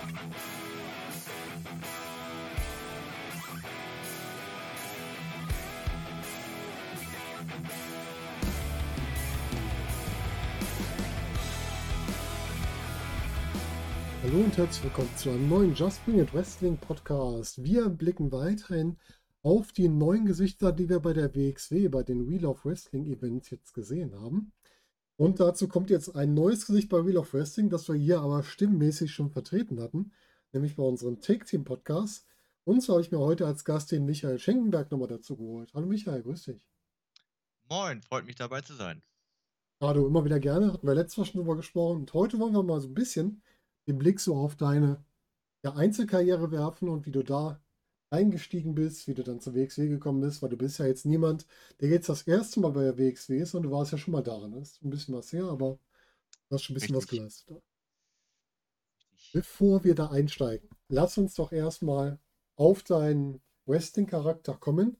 Hallo und herzlich willkommen zu einem neuen Just Bring It Wrestling Podcast. Wir blicken weiterhin auf die neuen Gesichter, die wir bei der WXW, bei den Wheel of Wrestling Events jetzt gesehen haben. Und dazu kommt jetzt ein neues Gesicht bei Wheel of Wrestling, das wir hier aber stimmmäßig schon vertreten hatten, nämlich bei unserem Take Team Podcast. Und so habe ich mir heute als Gast den Michael Schenkenberg nochmal dazu geholt. Hallo Michael, grüß dich. Moin, freut mich dabei zu sein. Ja, du immer wieder gerne, hatten wir letztes Mal schon drüber gesprochen. Und heute wollen wir mal so ein bisschen den Blick so auf deine ja, Einzelkarriere werfen und wie du da eingestiegen bist, wie du dann zur WXW gekommen bist, weil du bist ja jetzt niemand, der jetzt das erste Mal bei der WXW ist und du warst ja schon mal daran. Das ist ein bisschen was her, aber du hast schon ein bisschen Richtig. was geleistet. Bevor wir da einsteigen, lass uns doch erstmal auf deinen Wrestling-Charakter kommen.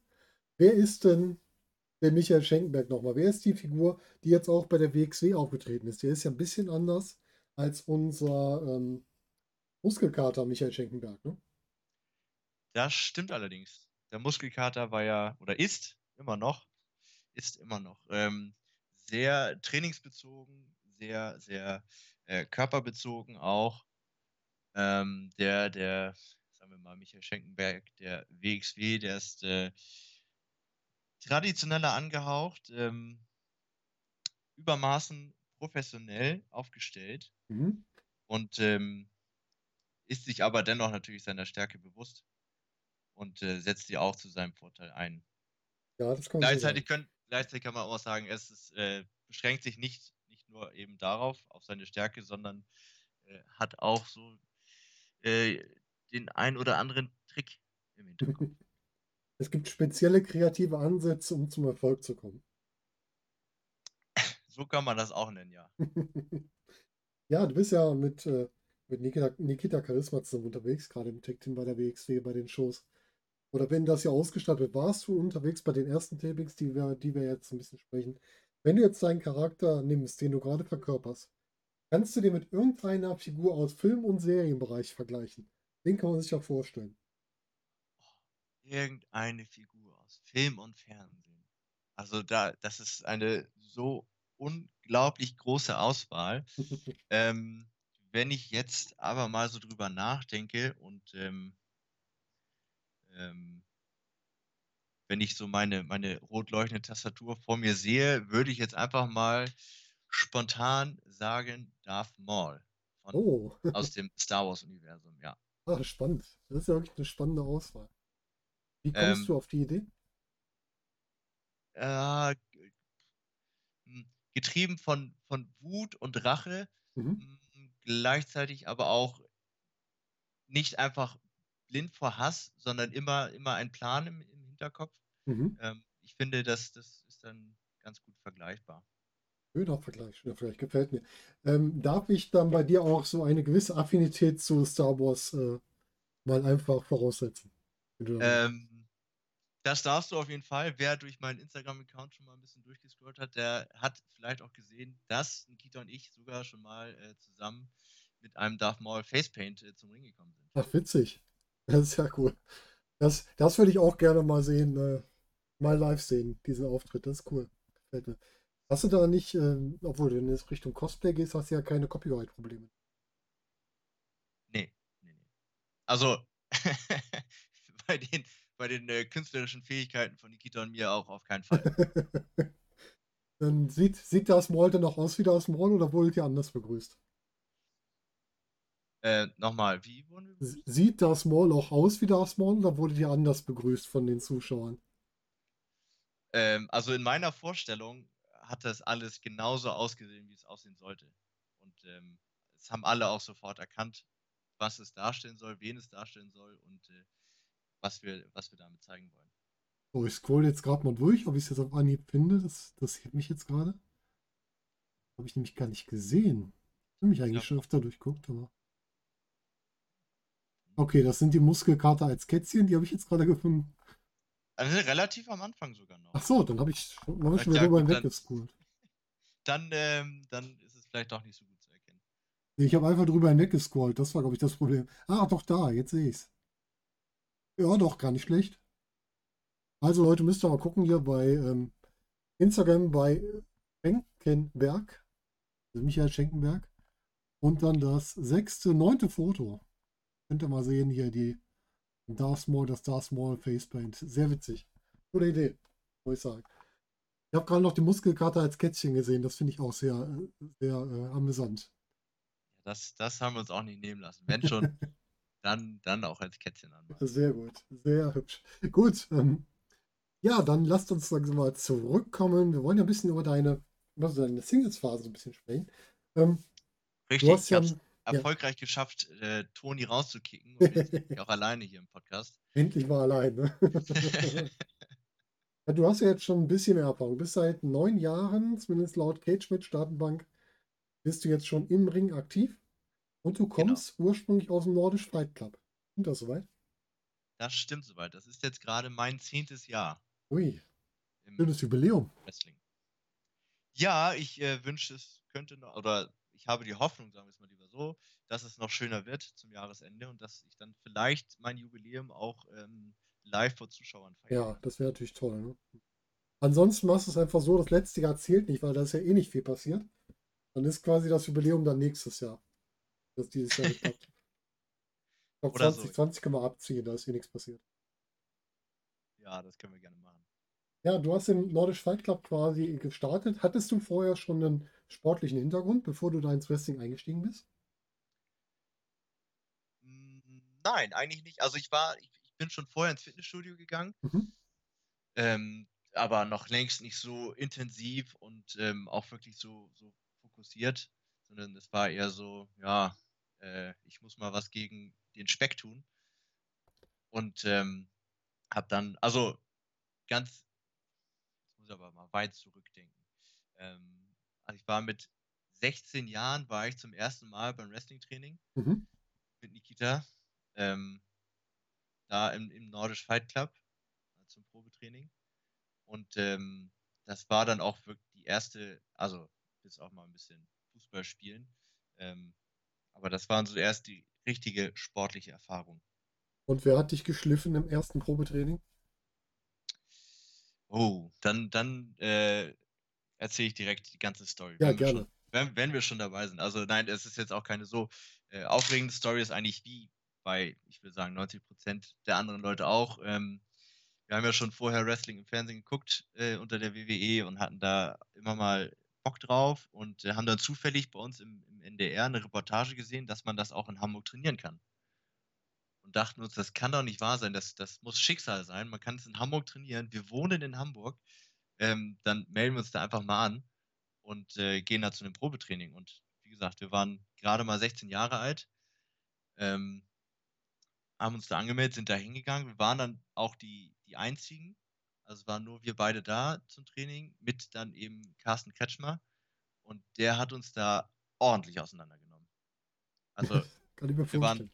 Wer ist denn der Michael Schenkenberg nochmal? Wer ist die Figur, die jetzt auch bei der WXW aufgetreten ist? Der ist ja ein bisschen anders als unser ähm, Muskelkater Michael Schenkenberg, ne? Das stimmt allerdings. Der Muskelkater war ja, oder ist immer noch, ist immer noch ähm, sehr trainingsbezogen, sehr, sehr äh, körperbezogen auch. Ähm, der, der, sagen wir mal, Michael Schenkenberg, der WXW, der ist äh, traditioneller angehaucht, ähm, übermaßen professionell aufgestellt mhm. und ähm, ist sich aber dennoch natürlich seiner Stärke bewusst und äh, setzt sie auch zu seinem Vorteil ein. Ja, das kann gleichzeitig, können, gleichzeitig kann man auch sagen, es ist, äh, beschränkt sich nicht, nicht nur eben darauf, auf seine Stärke, sondern äh, hat auch so äh, den ein oder anderen Trick im Hintergrund. Es gibt spezielle kreative Ansätze, um zum Erfolg zu kommen. So kann man das auch nennen, ja. ja, du bist ja mit, äh, mit Nikita, Nikita Charisma zusammen unterwegs, gerade im Tech-Team bei der WXW, bei den Shows. Oder wenn das ja ausgestattet wird, warst du unterwegs bei den ersten Tapings, die wir, die wir jetzt ein bisschen sprechen. Wenn du jetzt deinen Charakter nimmst, den du gerade verkörperst, kannst du dir mit irgendeiner Figur aus Film- und Serienbereich vergleichen. Den kann man sich ja vorstellen. Irgendeine Figur aus Film und Fernsehen. Also da, das ist eine so unglaublich große Auswahl. ähm, wenn ich jetzt aber mal so drüber nachdenke und ähm, ähm, wenn ich so meine, meine rot leuchtende Tastatur vor mir sehe, würde ich jetzt einfach mal spontan sagen Darth Maul von, oh. aus dem Star Wars-Universum, ja. Ah, spannend. Das ist ja wirklich eine spannende Auswahl. Wie kommst ähm, du auf die Idee? Äh, getrieben von, von Wut und Rache, mhm. gleichzeitig aber auch nicht einfach blind vor Hass, sondern immer, immer ein Plan im, im Hinterkopf. Mhm. Ähm, ich finde, das, das ist dann ganz gut vergleichbar. Schöner Vergleich, schöner Vergleich, gefällt mir. Ähm, darf ich dann bei dir auch so eine gewisse Affinität zu Star Wars äh, mal einfach voraussetzen? Ähm, das darfst du auf jeden Fall. Wer durch meinen Instagram-Account schon mal ein bisschen durchgescrollt hat, der hat vielleicht auch gesehen, dass Nikita und ich sogar schon mal äh, zusammen mit einem Darth Maul Facepaint äh, zum Ring gekommen sind. Ach, witzig. Das ist ja cool. Das, das würde ich auch gerne mal sehen, äh, mal live sehen, diesen Auftritt. Das ist cool. Gefällt mir. Hast du da nicht, ähm, obwohl du in Richtung Cosplay gehst, hast du ja keine Copyright-Probleme. Nee, nee, nee. Also, bei den, bei den äh, künstlerischen Fähigkeiten von Nikita und mir auch auf keinen Fall. Dann sieht, sieht das Maul denn auch aus wie das Maul oder wurdet ihr anders begrüßt? Äh, nochmal, wie wurden wir begrüßt? Sieht das Maul auch aus wie das Maul oder wurdet ihr anders begrüßt von den Zuschauern? Ähm, also in meiner Vorstellung hat das alles genauso ausgesehen, wie es aussehen sollte. Und ähm, es haben alle auch sofort erkannt, was es darstellen soll, wen es darstellen soll und äh, was wir, was wir damit zeigen wollen. So, ich scroll jetzt gerade mal durch, ob ich es jetzt auf Anhieb finde. Das, das hebt mich jetzt gerade. Habe ich nämlich gar nicht gesehen. Ich habe mich eigentlich ja. schon öfter durchguckt, aber. Okay, das sind die Muskelkater als Kätzchen, die habe ich jetzt gerade gefunden. Also relativ am Anfang sogar noch. Ach so, dann habe ich, hab ich schon wieder drüber hinweggescrollt. Dann, ähm, dann ist es vielleicht doch nicht so gut zu erkennen. Ich habe einfach drüber hinweggescrollt. Das war, glaube ich, das Problem. Ah, doch da, jetzt sehe ich es. Ja, doch, gar nicht schlecht. Also Leute, müsst ihr mal gucken hier bei ähm, Instagram bei Schenkenberg, also Michael Schenkenberg. Und dann das sechste, neunte Foto. Könnt ihr mal sehen hier die Darth Maul, das Darth Maul Facepaint. Sehr witzig. Gute Idee, muss ich sagen. Ich habe gerade noch die Muskelkarte als Kätzchen gesehen. Das finde ich auch sehr, sehr äh, amüsant. Das, das haben wir uns auch nicht nehmen lassen. Wenn schon, dann, dann auch als Kätzchen an. Sehr gut, sehr hübsch. Gut, ähm, ja, dann lasst uns langsam mal zurückkommen. Wir wollen ja ein bisschen über deine, also deine Singles-Phase ein bisschen sprechen. Ähm, Richtig, du hast ja, ich habe erfolgreich geschafft, äh, Toni rauszukicken. Und jetzt bin ich auch alleine hier im Podcast. Endlich mal allein, ne? ja, du hast ja jetzt schon ein bisschen mehr Erfahrung. Du bist seit neun Jahren, zumindest laut Cage mit Datenbank, bist du jetzt schon im Ring aktiv. Und du genau. kommst genau. ursprünglich aus dem Nordisch Fight Club. Stimmt das soweit? Das stimmt soweit. Das ist jetzt gerade mein zehntes Jahr. Ui. Schönes Jubiläum. Wrestling. Ja, ich äh, wünsche, es könnte noch, oder ich habe die Hoffnung, sagen wir es mal lieber so, dass es noch schöner wird zum Jahresende und dass ich dann vielleicht mein Jubiläum auch ähm, live vor Zuschauern feiere. Ja, das wäre natürlich toll. Ne? Ansonsten machst du es einfach so, das letzte Jahr zählt nicht, weil da ist ja eh nicht viel passiert. Dann ist quasi das Jubiläum dann nächstes Jahr. Das dieses Jahr nicht klappt. Ich glaube, 2020 so. kann man abziehen, da ist eh nichts passiert. Ja, das können wir gerne machen. Ja, du hast im Nordisch Fight Club quasi gestartet. Hattest du vorher schon einen sportlichen Hintergrund, bevor du da ins Wrestling eingestiegen bist? Nein, eigentlich nicht. Also ich war, ich, ich bin schon vorher ins Fitnessstudio gegangen, mhm. ähm, aber noch längst nicht so intensiv und ähm, auch wirklich so, so fokussiert, sondern es war eher so, ja, äh, ich muss mal was gegen den Speck tun. Und ähm, hab dann, also ganz muss aber mal weit zurückdenken. Ähm, ich war mit 16 Jahren, war ich zum ersten Mal beim Wrestling-Training mhm. mit Nikita. Ähm, da im, im Nordisch Fight Club äh, zum Probetraining. Und ähm, das war dann auch wirklich die erste, also bis auch mal ein bisschen Fußball spielen. Ähm, aber das waren so erst die richtige sportliche Erfahrung. Und wer hat dich geschliffen im ersten Probetraining? Oh, dann, dann äh, erzähle ich direkt die ganze Story. Ja, wenn gerne. Wir schon, wenn, wenn, wir schon dabei sind. Also nein, es ist jetzt auch keine so äh, aufregende Story, ist eigentlich wie bei, ich würde sagen, 90 Prozent der anderen Leute auch. Ähm, wir haben ja schon vorher Wrestling im Fernsehen geguckt äh, unter der WWE und hatten da immer mal Bock drauf und äh, haben dann zufällig bei uns im, im NDR eine Reportage gesehen, dass man das auch in Hamburg trainieren kann und dachten uns, das kann doch nicht wahr sein, das, das muss Schicksal sein. Man kann es in Hamburg trainieren. Wir wohnen in Hamburg. Ähm, dann melden wir uns da einfach mal an und äh, gehen da zu einem Probetraining. Und wie gesagt, wir waren gerade mal 16 Jahre alt, ähm, haben uns da angemeldet, sind da hingegangen. Wir waren dann auch die, die einzigen. Also waren nur wir beide da zum Training, mit dann eben Carsten Kretschmer. Und der hat uns da ordentlich auseinandergenommen. Also, wir waren,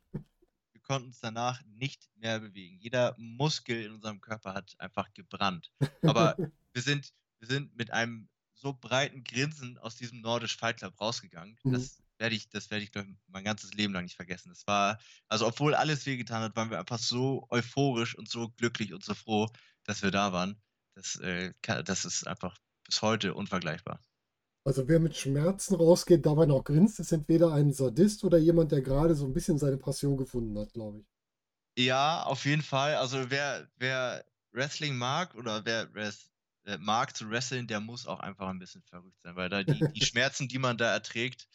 konnten uns danach nicht mehr bewegen. Jeder Muskel in unserem Körper hat einfach gebrannt. Aber wir sind, wir sind mit einem so breiten Grinsen aus diesem Nordisch Fight Club rausgegangen. Mhm. Das werde ich, das werde ich, glaube ich, mein ganzes Leben lang nicht vergessen. Das war, also obwohl alles wehgetan hat, waren wir einfach so euphorisch und so glücklich und so froh, dass wir da waren. Das, äh, das ist einfach bis heute unvergleichbar. Also wer mit Schmerzen rausgeht, dabei noch grinst, ist entweder ein Sadist oder jemand, der gerade so ein bisschen seine Passion gefunden hat, glaube ich. Ja, auf jeden Fall. Also wer, wer Wrestling mag oder wer, wer es äh, mag zu wresteln, der muss auch einfach ein bisschen verrückt sein, weil da die, die Schmerzen, die man da erträgt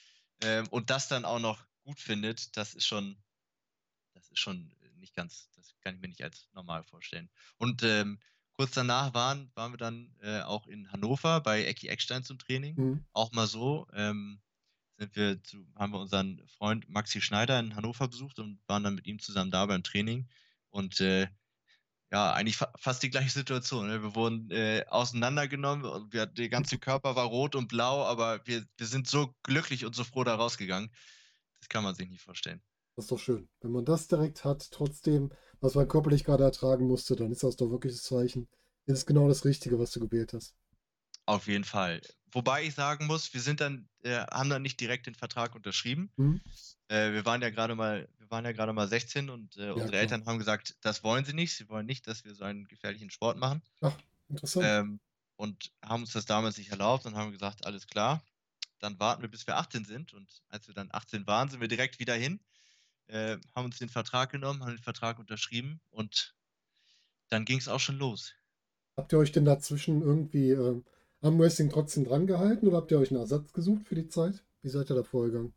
ähm, und das dann auch noch gut findet, das ist schon, das ist schon nicht ganz, das kann ich mir nicht als normal vorstellen. Und ähm, Kurz danach waren, waren wir dann äh, auch in Hannover bei Ecki Eckstein zum Training. Mhm. Auch mal so. Ähm, sind wir zu, haben wir unseren Freund Maxi Schneider in Hannover besucht und waren dann mit ihm zusammen da beim Training. Und äh, ja, eigentlich fa fast die gleiche Situation. Ne? Wir wurden äh, auseinandergenommen und wir, der ganze Körper war rot und blau, aber wir, wir sind so glücklich und so froh da rausgegangen. Das kann man sich nicht vorstellen. Das ist doch schön. Wenn man das direkt hat, trotzdem, was man körperlich gerade ertragen musste, dann ist das doch wirklich das Zeichen. Das ist genau das Richtige, was du gewählt hast. Auf jeden Fall. Wobei ich sagen muss, wir sind dann, äh, haben dann nicht direkt den Vertrag unterschrieben. Mhm. Äh, wir waren ja gerade mal, wir waren ja gerade mal 16 und äh, ja, unsere klar. Eltern haben gesagt, das wollen sie nicht. Sie wollen nicht, dass wir so einen gefährlichen Sport machen. Ach, interessant. Ähm, und haben uns das damals nicht erlaubt und haben gesagt, alles klar, dann warten wir, bis wir 18 sind. Und als wir dann 18 waren, sind wir direkt wieder hin, äh, haben uns den Vertrag genommen, haben den Vertrag unterschrieben und dann ging es auch schon los. Habt ihr euch denn dazwischen irgendwie äh, am Wrestling trotzdem dran gehalten oder habt ihr euch einen Ersatz gesucht für die Zeit? Wie seid ihr da vorgegangen?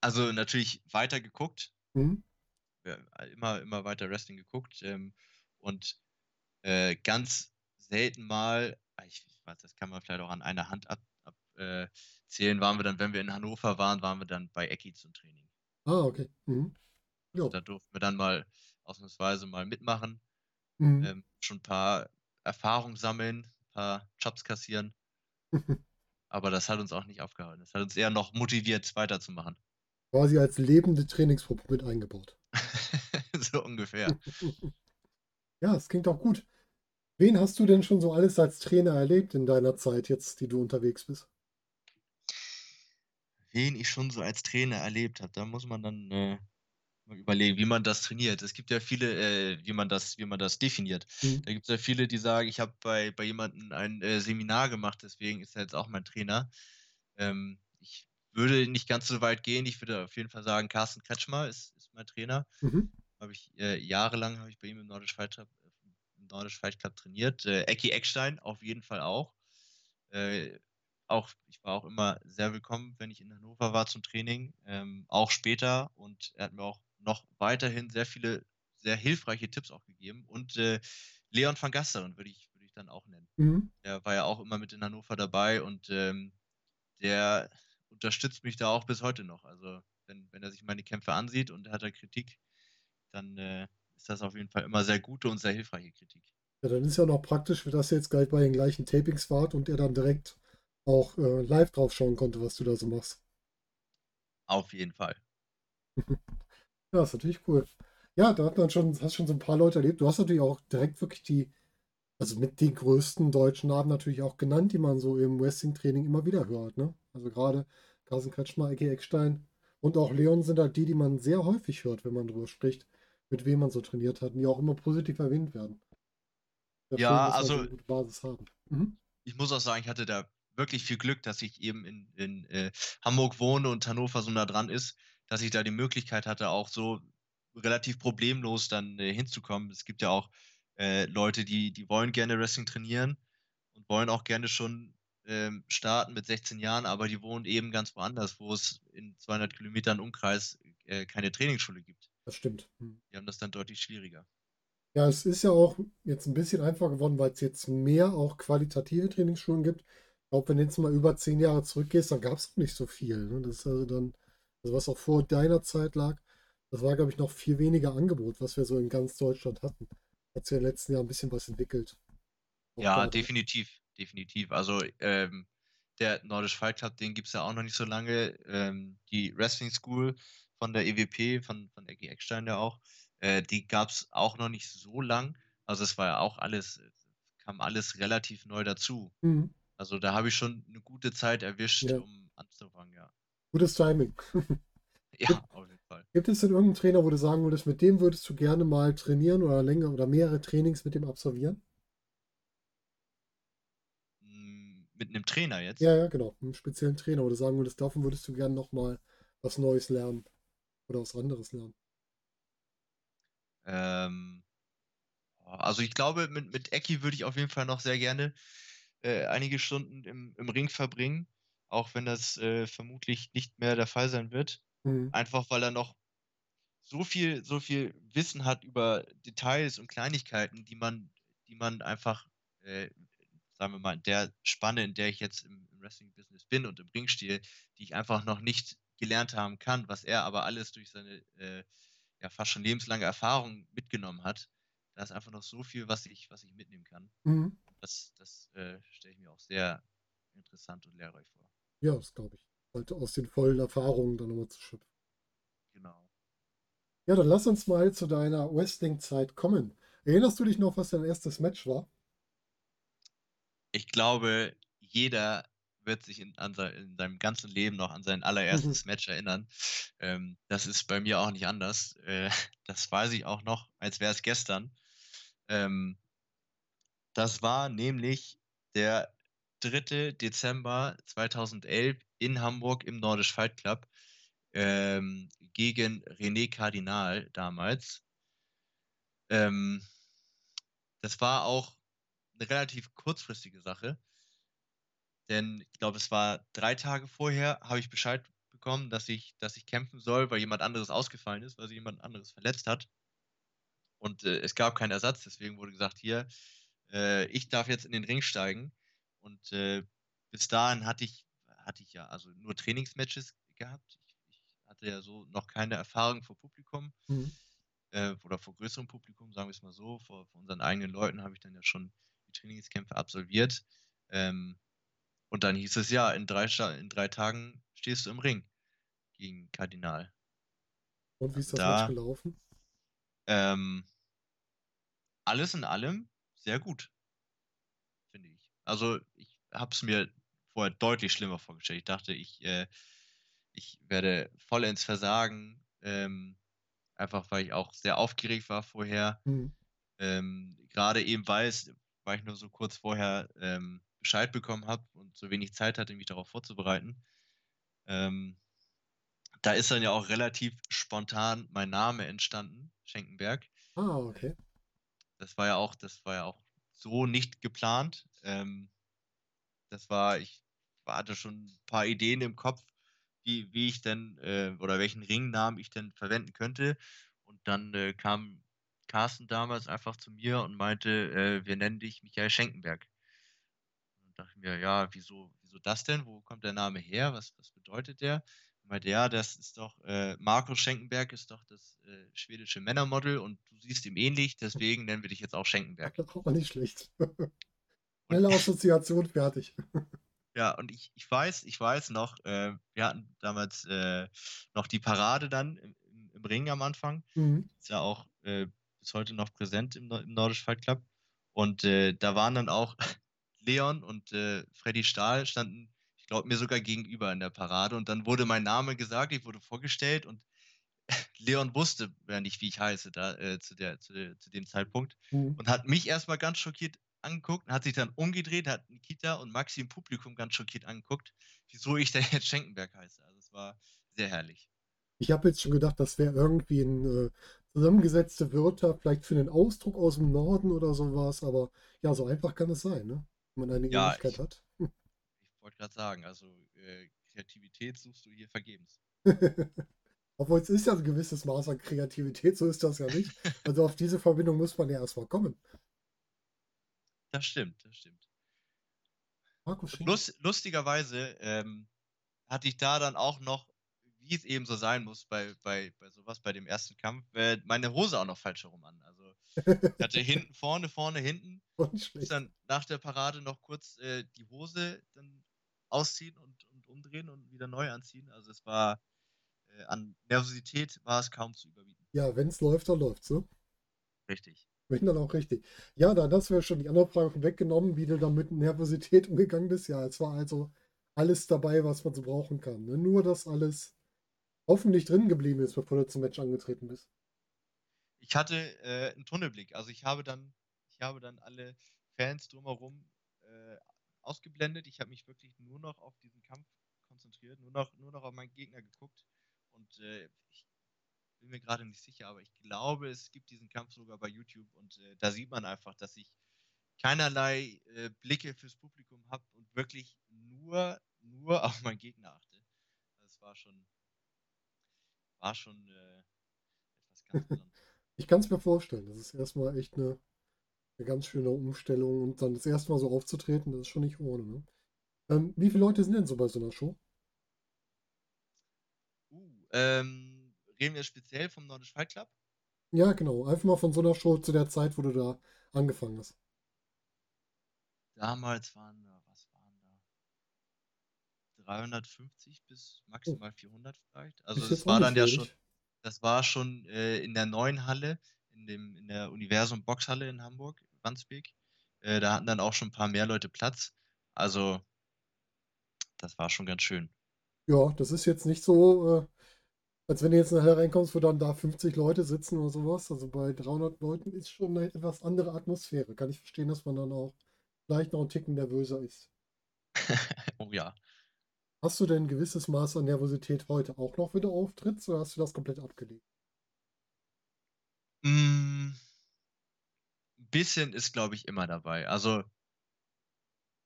Also natürlich weiter geguckt. Mhm. immer, immer weiter Wrestling geguckt. Ähm, und äh, ganz selten mal, ah, ich weiß, das kann man vielleicht auch an einer Hand abzählen, äh, waren wir dann, wenn wir in Hannover waren, waren wir dann bei Ecki zum Training. Ah, okay. Mhm. Also da durften wir dann mal ausnahmsweise mal mitmachen. Mhm. Ähm, schon ein paar Erfahrungen sammeln, paar Jobs kassieren. Aber das hat uns auch nicht aufgehalten. Das hat uns eher noch motiviert, weiterzumachen. Quasi als lebende Trainingsgruppe mit eingebaut. so ungefähr. ja, es klingt auch gut. Wen hast du denn schon so alles als Trainer erlebt in deiner Zeit jetzt, die du unterwegs bist? Wen ich schon so als Trainer erlebt habe, da muss man dann äh, überlegen, wie man das trainiert. Es gibt ja viele, äh, wie man das, wie man das definiert. Mhm. Da gibt es ja viele, die sagen, ich habe bei, bei jemandem ein äh, Seminar gemacht, deswegen ist er jetzt auch mein Trainer. Ähm, ich würde nicht ganz so weit gehen. Ich würde auf jeden Fall sagen, Carsten Kretschmer ist, ist mein Trainer. Mhm. Habe ich äh, jahrelang habe ich bei ihm im Nordisch Fight Club, im Nordisch Fight Club trainiert. Äh, Ecki Eckstein auf jeden Fall auch. Äh, auch, ich war auch immer sehr willkommen, wenn ich in Hannover war zum Training, ähm, auch später. Und er hat mir auch noch weiterhin sehr viele, sehr hilfreiche Tipps auch gegeben. Und äh, Leon van Gasteren würde ich, würde ich dann auch nennen. Mhm. Der war ja auch immer mit in Hannover dabei und ähm, der unterstützt mich da auch bis heute noch. Also wenn, wenn er sich meine Kämpfe ansieht und er hat da Kritik, dann äh, ist das auf jeden Fall immer sehr gute und sehr hilfreiche Kritik. Ja, dann ist ja noch praktisch, dass ihr jetzt gleich bei den gleichen Tapings wart und er dann direkt auch äh, live drauf schauen konnte, was du da so machst. Auf jeden Fall. ja, ist natürlich cool. Ja, da hat man schon, hast schon so ein paar Leute erlebt. Du hast natürlich auch direkt wirklich die, also mit den größten deutschen Namen natürlich auch genannt, die man so im Wrestling-Training immer wieder hört. Ne? Also gerade Carsten Kretschmer, Ecke Eckstein und auch Leon sind halt die, die man sehr häufig hört, wenn man darüber spricht, mit wem man so trainiert hat und die auch immer positiv erwähnt werden. Ja, ja also Basis haben. Mhm. ich muss auch sagen, ich hatte da wirklich viel Glück, dass ich eben in, in äh, Hamburg wohne und Hannover so nah dran ist, dass ich da die Möglichkeit hatte, auch so relativ problemlos dann äh, hinzukommen. Es gibt ja auch äh, Leute, die, die wollen gerne Wrestling trainieren und wollen auch gerne schon ähm, starten mit 16 Jahren, aber die wohnen eben ganz woanders, wo es in 200 Kilometern Umkreis äh, keine Trainingsschule gibt. Das stimmt. Hm. Die haben das dann deutlich schwieriger. Ja, es ist ja auch jetzt ein bisschen einfacher geworden, weil es jetzt mehr auch qualitative Trainingsschulen gibt glaube, wenn du jetzt mal über zehn Jahre zurückgehst, dann gab es auch nicht so viel. Ne? Das ist also dann, also was auch vor deiner Zeit lag, das war, glaube ich, noch viel weniger Angebot, was wir so in ganz Deutschland hatten. Hat sich in den letzten Jahren ein bisschen was entwickelt. Auch ja, definitiv, definitiv. Also ähm, der Nordisch Fight Club, den gibt es ja auch noch nicht so lange. Ähm, die Wrestling School von der EWP, von, von Ecki Eckstein ja auch, äh, die gab es auch noch nicht so lang. Also es war ja auch alles, kam alles relativ neu dazu. Mhm. Also da habe ich schon eine gute Zeit erwischt, ja. um anzufangen, ja. Gutes Timing. ja, auf jeden Fall. Gibt es denn irgendeinen Trainer, wo du sagen würdest, mit dem würdest du gerne mal trainieren oder länger oder mehrere Trainings mit dem absolvieren? Hm, mit einem Trainer jetzt? Ja, ja, genau. Einem speziellen Trainer, wo du sagen würdest, davon würdest du gerne nochmal was Neues lernen oder was anderes lernen. Ähm, also ich glaube, mit, mit Ecki würde ich auf jeden Fall noch sehr gerne äh, einige Stunden im, im Ring verbringen, auch wenn das äh, vermutlich nicht mehr der Fall sein wird. Mhm. Einfach weil er noch so viel, so viel Wissen hat über Details und Kleinigkeiten, die man, die man einfach, äh, sagen wir mal, in der Spanne, in der ich jetzt im, im Wrestling-Business bin und im Ringstil, die ich einfach noch nicht gelernt haben kann, was er aber alles durch seine äh, ja fast schon lebenslange Erfahrung mitgenommen hat. Da ist einfach noch so viel, was ich, was ich mitnehmen kann. Mhm das, das äh, stelle ich mir auch sehr interessant und lehrreich vor. Ja, das glaube ich. Halt aus den vollen Erfahrungen dann nochmal zu schöpfen. Genau. Ja, dann lass uns mal zu deiner Wrestling-Zeit kommen. Erinnerst du dich noch, was dein erstes Match war? ich glaube, jeder wird sich in, an in seinem ganzen Leben noch an sein allererstes Match erinnern. Ähm, das ist bei mir auch nicht anders. Äh, das weiß ich auch noch, als wäre es gestern. Ähm, das war nämlich der 3. Dezember 2011 in Hamburg im Nordisch Fight Club ähm, gegen René Kardinal damals. Ähm, das war auch eine relativ kurzfristige Sache. Denn ich glaube, es war drei Tage vorher, habe ich Bescheid bekommen, dass ich, dass ich kämpfen soll, weil jemand anderes ausgefallen ist, weil sich jemand anderes verletzt hat. Und äh, es gab keinen Ersatz, deswegen wurde gesagt, hier, äh, ich darf jetzt in den Ring steigen. Und äh, bis dahin hatte ich, hatte ich ja also nur Trainingsmatches gehabt. Ich, ich hatte ja so noch keine Erfahrung vor Publikum mhm. äh, oder vor größerem Publikum, sagen wir es mal so. Vor, vor unseren eigenen Leuten habe ich dann ja schon die Trainingskämpfe absolviert. Ähm, und dann hieß es ja, in drei, in drei Tagen stehst du im Ring gegen Kardinal. Und wie ist das da, gelaufen? Ähm, alles in allem sehr gut. Also ich habe es mir vorher deutlich schlimmer vorgestellt. Ich dachte, ich, äh, ich werde voll ins Versagen, ähm, einfach weil ich auch sehr aufgeregt war vorher. Mhm. Ähm, Gerade eben weil, es, weil ich nur so kurz vorher ähm, Bescheid bekommen habe und so wenig Zeit hatte, mich darauf vorzubereiten. Ähm, da ist dann ja auch relativ spontan mein Name entstanden, Schenkenberg. Ah, okay. Das war ja auch, das war ja auch so nicht geplant. Ähm, das war, ich hatte schon ein paar Ideen im Kopf, wie, wie ich denn äh, oder welchen Ringnamen ich denn verwenden könnte. Und dann äh, kam Carsten damals einfach zu mir und meinte, äh, wir nennen dich Michael Schenkenberg dachte ich mir, ja, wieso, wieso das denn? Wo kommt der Name her? Was, was bedeutet der? Meinte, ja, das ist doch, äh, Markus Schenkenberg ist doch das äh, schwedische Männermodel und du siehst ihm ähnlich, deswegen nennen wir dich jetzt auch Schenkenberg. Das war nicht schlecht. Schnelle Assoziation fertig. Ja, und ich, ich weiß, ich weiß noch, äh, wir hatten damals äh, noch die Parade dann im, im, Ring am Anfang. Mhm. Ist ja auch äh, bis heute noch präsent im, im Nordisch Fight Club. Und äh, da waren dann auch Leon und Freddy Stahl standen, glaube, mir sogar gegenüber in der Parade. Und dann wurde mein Name gesagt, ich wurde vorgestellt und Leon wusste ja nicht, wie ich heiße, da äh, zu, der, zu, zu, dem Zeitpunkt. Mhm. Und hat mich erstmal ganz schockiert angeguckt und hat sich dann umgedreht, hat Nikita und Maxi im Publikum ganz schockiert angeguckt, wieso ich denn jetzt Schenkenberg heiße. Also es war sehr herrlich. Ich habe jetzt schon gedacht, das wäre irgendwie ein äh, zusammengesetzte Wörter, vielleicht für einen Ausdruck aus dem Norden oder sowas, aber ja, so einfach kann es sein, ne? man eine ja, Ähnlichkeit ich, hat. Ich wollte gerade sagen, also äh, Kreativität suchst du hier vergebens. Obwohl es ist ja ein gewisses Maß an Kreativität, so ist das ja nicht. Also auf diese Verbindung muss man ja erstmal kommen. Das stimmt, das stimmt. Lust, lustigerweise ähm, hatte ich da dann auch noch, wie es eben so sein muss bei, bei, bei sowas, bei dem ersten Kampf, äh, meine Hose auch noch falsch herum an. Also ich hatte hinten, vorne, vorne, hinten. Muss dann nach der Parade noch kurz äh, die Hose dann ausziehen und, und umdrehen und wieder neu anziehen. Also es war äh, an Nervosität war es kaum zu überbieten. Ja, wenn es läuft, dann läuft es, ne? Richtig. Wenn dann auch richtig. Ja, dann hast du ja schon die andere Frage weggenommen, wie du da mit Nervosität umgegangen bist. Ja, es war also alles dabei, was man so brauchen kann. Ne? Nur, dass alles hoffentlich drin geblieben ist, bevor du zum Match angetreten bist ich hatte äh, einen Tunnelblick. Also ich habe dann, ich habe dann alle Fans drumherum ausgeblendet. Ich habe mich wirklich nur noch auf diesen Kampf konzentriert, nur noch, nur noch auf meinen Gegner geguckt. Und äh, ich bin mir gerade nicht sicher, aber ich glaube, es gibt diesen Kampf sogar bei YouTube und äh, da sieht man einfach, dass ich keinerlei äh, Blicke fürs Publikum habe und wirklich nur, nur auf meinen Gegner achte. Das war schon, war schon äh, etwas ganz Besonderes. Ich kann es mir vorstellen. Das ist erstmal echt eine, eine ganz schöne Umstellung und dann das erste Mal so aufzutreten, das ist schon nicht ohne. Ne? Ähm, wie viele Leute sind denn so bei so einer Show? Uh, ähm, reden wir speziell vom Nordisch Fight Club? Ja, genau. Einfach mal von so einer Show zu der Zeit, wo du da angefangen hast. Damals waren da, was waren da? 350 bis maximal 400 vielleicht. Also es war dann ja schon, das war schon äh, in der neuen Halle, in, dem, in der Universum Boxhalle in Hamburg, Wandsbek. Äh, da hatten dann auch schon ein paar mehr Leute Platz. Also, das war schon ganz schön. Ja, das ist jetzt nicht so, äh, als wenn du jetzt nachher reinkommst, wo dann da 50 Leute sitzen oder sowas. Also bei 300 Leuten ist schon eine etwas andere Atmosphäre. Kann ich verstehen, dass man dann auch vielleicht noch einen Ticken nervöser ist. oh ja. Hast du denn ein gewisses Maß an Nervosität heute auch noch, wenn du auftrittst, oder hast du das komplett abgelegt? Mm, bisschen ist, glaube ich, immer dabei. Also,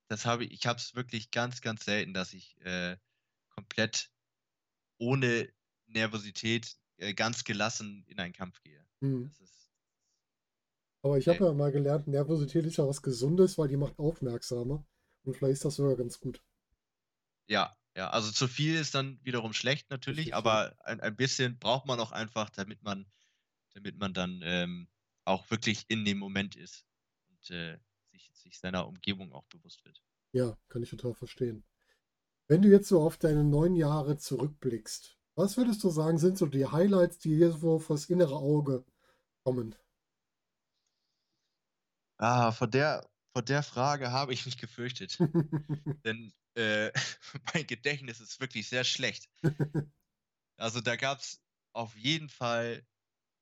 das habe ich, ich habe es wirklich ganz, ganz selten, dass ich äh, komplett ohne Nervosität äh, ganz gelassen in einen Kampf gehe. Mhm. Ist, Aber ich habe ja mal gelernt, Nervosität ist ja was Gesundes, weil die macht aufmerksamer. Und vielleicht ist das sogar ganz gut. Ja, ja, also zu viel ist dann wiederum schlecht natürlich, aber ein, ein bisschen braucht man auch einfach, damit man, damit man dann ähm, auch wirklich in dem Moment ist und äh, sich, sich seiner Umgebung auch bewusst wird. Ja, kann ich total verstehen. Wenn du jetzt so auf deine neun Jahre zurückblickst, was würdest du sagen, sind so die Highlights, die dir so fürs innere Auge kommen? Ah, vor der, vor der Frage habe ich mich gefürchtet. Denn äh, mein Gedächtnis ist wirklich sehr schlecht. Also da gab es auf jeden Fall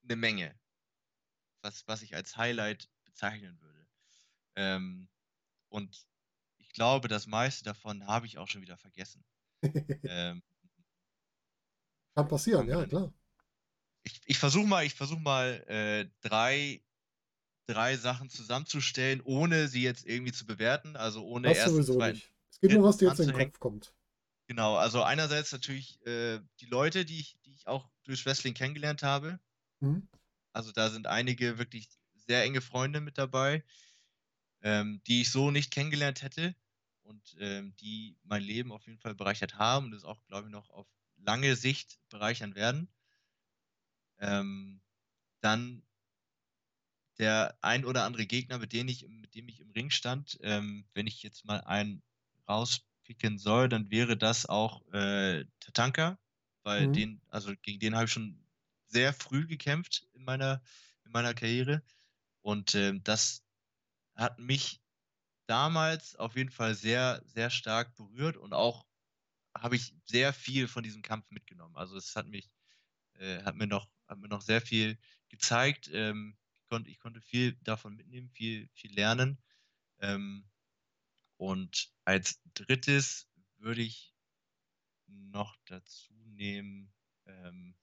eine Menge, was, was ich als Highlight bezeichnen würde. Ähm, und ich glaube, das meiste davon habe ich auch schon wieder vergessen. ähm, Kann passieren, ja, klar. Ich, ich versuche mal, ich versuche mal äh, drei, drei Sachen zusammenzustellen, ohne sie jetzt irgendwie zu bewerten. Also ohne das erst sowieso zwei, nicht. Es geht nur, was dir jetzt in den Kopf kommt. Genau, also einerseits natürlich äh, die Leute, die ich, die ich auch durch Wrestling kennengelernt habe. Mhm. Also da sind einige wirklich sehr enge Freunde mit dabei, ähm, die ich so nicht kennengelernt hätte und ähm, die mein Leben auf jeden Fall bereichert haben und das auch, glaube ich, noch auf lange Sicht bereichern werden. Ähm, dann der ein oder andere Gegner, mit dem ich, mit dem ich im Ring stand, ähm, wenn ich jetzt mal einen rauspicken soll, dann wäre das auch äh, Tatanka, weil mhm. den, also gegen den habe ich schon sehr früh gekämpft in meiner, in meiner Karriere. Und äh, das hat mich damals auf jeden Fall sehr, sehr stark berührt und auch habe ich sehr viel von diesem Kampf mitgenommen. Also es hat mich, äh, hat mir noch, hat mir noch sehr viel gezeigt. Ähm, ich, konnte, ich konnte viel davon mitnehmen, viel, viel lernen. Ähm, und als drittes würde ich noch dazu nehmen, ähm,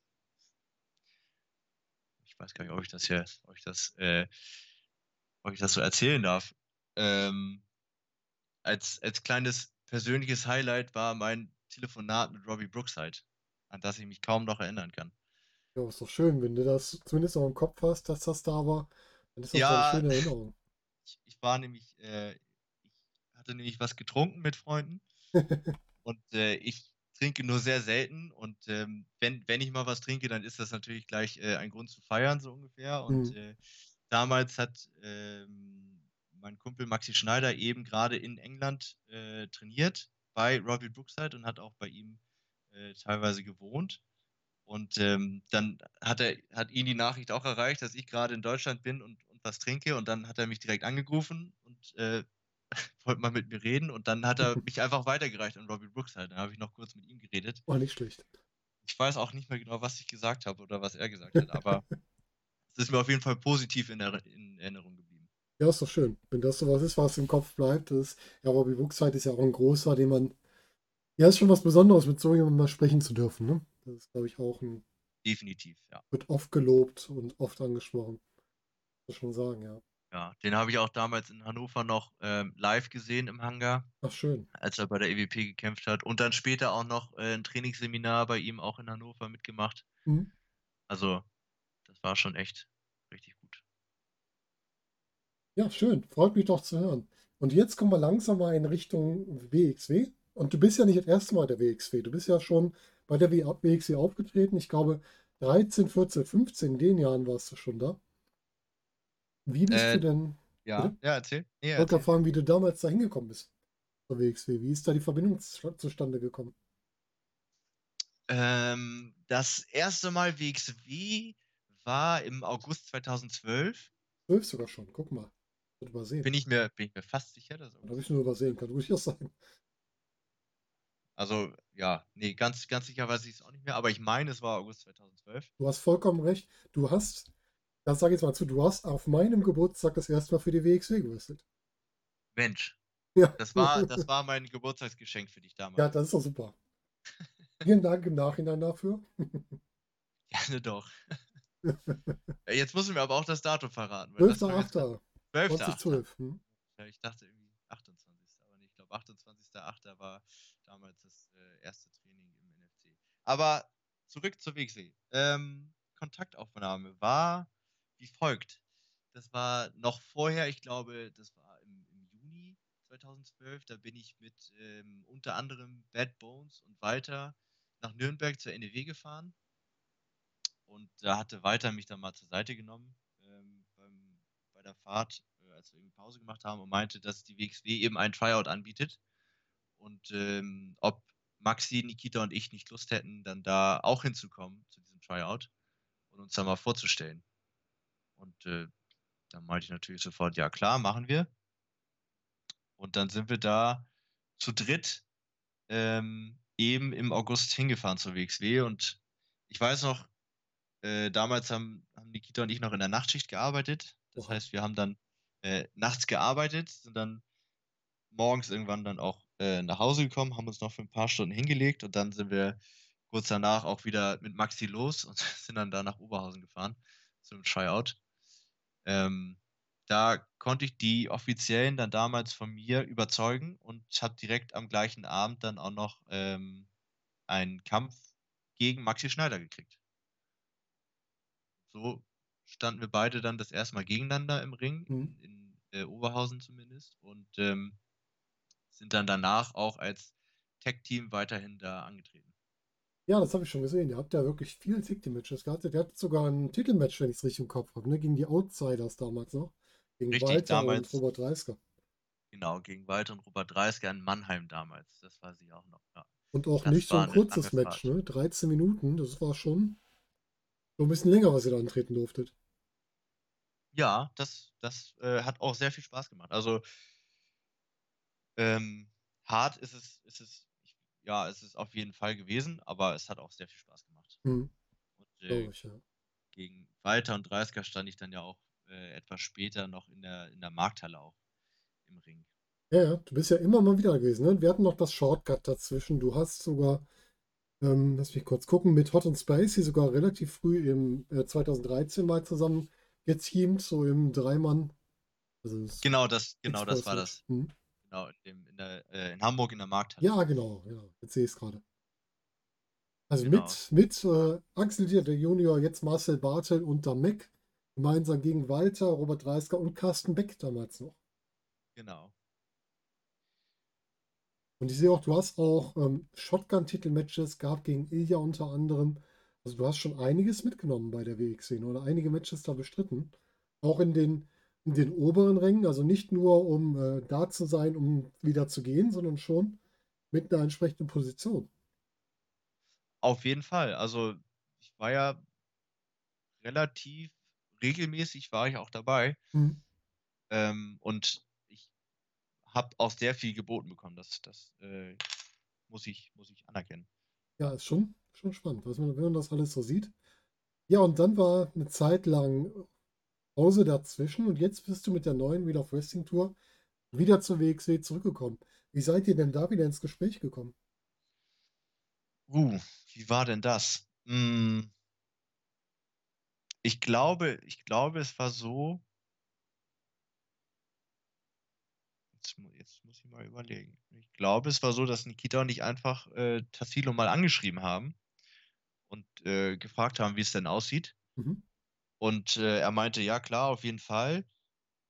ich weiß gar nicht, ob ich das hier, ob ich das, äh, ob ich das so erzählen darf. Ähm, als, als kleines persönliches Highlight war mein Telefonat mit Robbie Brookside, an das ich mich kaum noch erinnern kann. Ja, ist doch schön, wenn du das zumindest auch im Kopf hast, dass das da war. Dann ist das ja, eine schöne Erinnerung. Ich, ich war nämlich, äh, ich hatte nämlich was getrunken mit Freunden und äh, ich trinke nur sehr selten und ähm, wenn, wenn ich mal was trinke, dann ist das natürlich gleich äh, ein Grund zu feiern, so ungefähr. Und mhm. Äh, damals hat ähm, mein Kumpel Maxi Schneider eben gerade in England äh, trainiert bei Robbie Brookside und hat auch bei ihm äh, teilweise gewohnt. Und ähm, dann hat, er, hat ihn die Nachricht auch erreicht, dass ich gerade in Deutschland bin und, und was trinke. Und dann hat er mich direkt angerufen und äh, wollte mal mit mir reden. Und dann hat er mich einfach weitergereicht an Robbie Brookside. Dann habe ich noch kurz mit ihm geredet. War nicht schlecht. Ich weiß auch nicht mehr genau, was ich gesagt habe oder was er gesagt hat, aber es ist mir auf jeden Fall positiv in, er in Erinnerung geblieben. Ja, ist doch schön. Wenn das sowas ist, was im Kopf bleibt. Das, ja, Robbie Wuchsheit ist ja auch ein großer, den man. Ja, ist schon was Besonderes, mit so jemandem mal sprechen zu dürfen. Ne? Das ist, glaube ich, auch ein. Definitiv, ja. Wird oft gelobt und oft angesprochen. Muss schon sagen, ja. Ja, den habe ich auch damals in Hannover noch ähm, live gesehen im Hangar. Ach, schön. Als er bei der EWP gekämpft hat. Und dann später auch noch äh, ein Trainingsseminar bei ihm auch in Hannover mitgemacht. Mhm. Also, das war schon echt richtig ja, schön. Freut mich doch zu hören. Und jetzt kommen wir langsam mal in Richtung WXW. Und du bist ja nicht das erste Mal der WXW. Du bist ja schon bei der WXW aufgetreten. Ich glaube, 13, 14, 15, in den Jahren warst du schon da. Wie bist äh, du denn? Ja, bitte? ja, erzähl. ich wollte erzähl. fragen, wie du damals da hingekommen bist zur WXW. Wie ist da die Verbindung zustande gekommen? Ähm, das erste Mal WXW war im August 2012. 12 sogar schon, guck mal. Übersehen. Bin ich mir, bin ich mir fast sicher, dass Da habe ich nur übersehen, kann durchaus sein. Also, ja, nee, ganz, ganz sicher weiß ich es auch nicht mehr, aber ich meine, es war August 2012. Du hast vollkommen recht. Du hast, das sage ich jetzt mal zu, du hast auf meinem Geburtstag das erste Mal für die WXW gewürstelt. Mensch. Ja. Das war, das war mein Geburtstagsgeschenk für dich damals. Ja, das ist doch super. Vielen Dank im Nachhinein dafür. Gerne doch. Jetzt müssen wir aber auch das Datum verraten. 12.8. 2012. Hm? Ich dachte irgendwie 28. Aber nicht. Ich glaube, 28.8. war damals das äh, erste Training im NFC. Aber zurück zur WXW. Ähm, Kontaktaufnahme war wie folgt. Das war noch vorher, ich glaube, das war im, im Juni 2012. Da bin ich mit ähm, unter anderem Bad Bones und Walter nach Nürnberg zur NEW gefahren. Und da hatte Walter mich dann mal zur Seite genommen ähm, beim, bei der Fahrt, äh, als wir irgendwie Pause gemacht haben und meinte, dass die WXW eben ein Tryout anbietet. Und ähm, ob Maxi, Nikita und ich nicht Lust hätten, dann da auch hinzukommen zu diesem Tryout und uns da mal vorzustellen. Und äh, dann meinte ich natürlich sofort, ja klar, machen wir. Und dann sind wir da zu dritt ähm, eben im August hingefahren zur WXW. Und ich weiß noch, äh, damals haben, haben Nikita und ich noch in der Nachtschicht gearbeitet. Das heißt, wir haben dann äh, nachts gearbeitet, sind dann morgens irgendwann dann auch äh, nach Hause gekommen, haben uns noch für ein paar Stunden hingelegt und dann sind wir kurz danach auch wieder mit Maxi los und sind dann da nach Oberhausen gefahren zum Tryout. Ähm, da konnte ich die Offiziellen dann damals von mir überzeugen und habe direkt am gleichen Abend dann auch noch ähm, einen Kampf gegen Maxi Schneider gekriegt so standen wir beide dann das erste Mal gegeneinander im Ring, mhm. in, in äh, Oberhausen zumindest, und ähm, sind dann danach auch als Tag-Team weiterhin da angetreten. Ja, das habe ich schon gesehen. Ihr habt ja wirklich viele Tag-Team-Matches gehabt. Der hat sogar ein Titelmatch, wenn ich es richtig im Kopf habe, ne? gegen die Outsiders damals noch. Gegen richtig, Walter damals, und Robert Dreisker. Genau, gegen Walter und Robert Dreisker in Mannheim damals. Das weiß ich auch noch. Ja. Und auch das nicht so ein kurzes Match, ne? 13 Minuten, das war schon. So ein bisschen länger, was ihr da antreten durftet. Ja, das, das äh, hat auch sehr viel Spaß gemacht. Also ähm, hart ist es, ist es, ja, es ist auf jeden Fall gewesen, aber es hat auch sehr viel Spaß gemacht. Mhm. Und, äh, ich, ja. Gegen Walter und Dreisker stand ich dann ja auch äh, etwas später noch in der, in der Markthalle auch im Ring. Ja, ja, du bist ja immer mal wieder gewesen. Ne? Wir hatten noch das Shortcut dazwischen. Du hast sogar ähm, lass mich kurz gucken, mit Hot and Spicy sogar relativ früh im äh, 2013 mal zusammen geteamt, so im Dreimann. Also genau, das, genau, das war das. Hm? Genau, in, dem, in, der, äh, in Hamburg in der Markthalle. Ja, genau, ja, jetzt sehe ich es gerade. Also genau. mit, mit äh, Axel der Junior, jetzt Marcel Bartel und der Mac, gemeinsam gegen Walter, Robert Dreisker und Carsten Beck damals noch. Genau. Und ich sehe auch, du hast auch ähm, Shotgun-Titel-Matches gehabt gegen Ilya unter anderem. Also du hast schon einiges mitgenommen bei der WXC oder einige Matches da bestritten. Auch in den, in den oberen Rängen, also nicht nur um äh, da zu sein, um wieder zu gehen, sondern schon mit einer entsprechenden Position. Auf jeden Fall. Also ich war ja relativ regelmäßig war ich auch dabei. Mhm. Ähm, und habe auch sehr viel geboten bekommen. Das, das äh, muss, ich, muss ich anerkennen. Ja, ist schon, schon spannend, was man, wenn man das alles so sieht. Ja, und dann war eine Zeit lang Pause dazwischen und jetzt bist du mit der neuen Wheel of Wrestling Tour wieder zur WXW zurückgekommen. Wie seid ihr denn da wieder ins Gespräch gekommen? Uh, wie war denn das? Hm, ich glaube, ich glaube, es war so, Jetzt, jetzt muss ich mal überlegen. Ich glaube, es war so, dass Nikita und ich einfach äh, Tassilo mal angeschrieben haben und äh, gefragt haben, wie es denn aussieht. Mhm. Und äh, er meinte, ja klar, auf jeden Fall.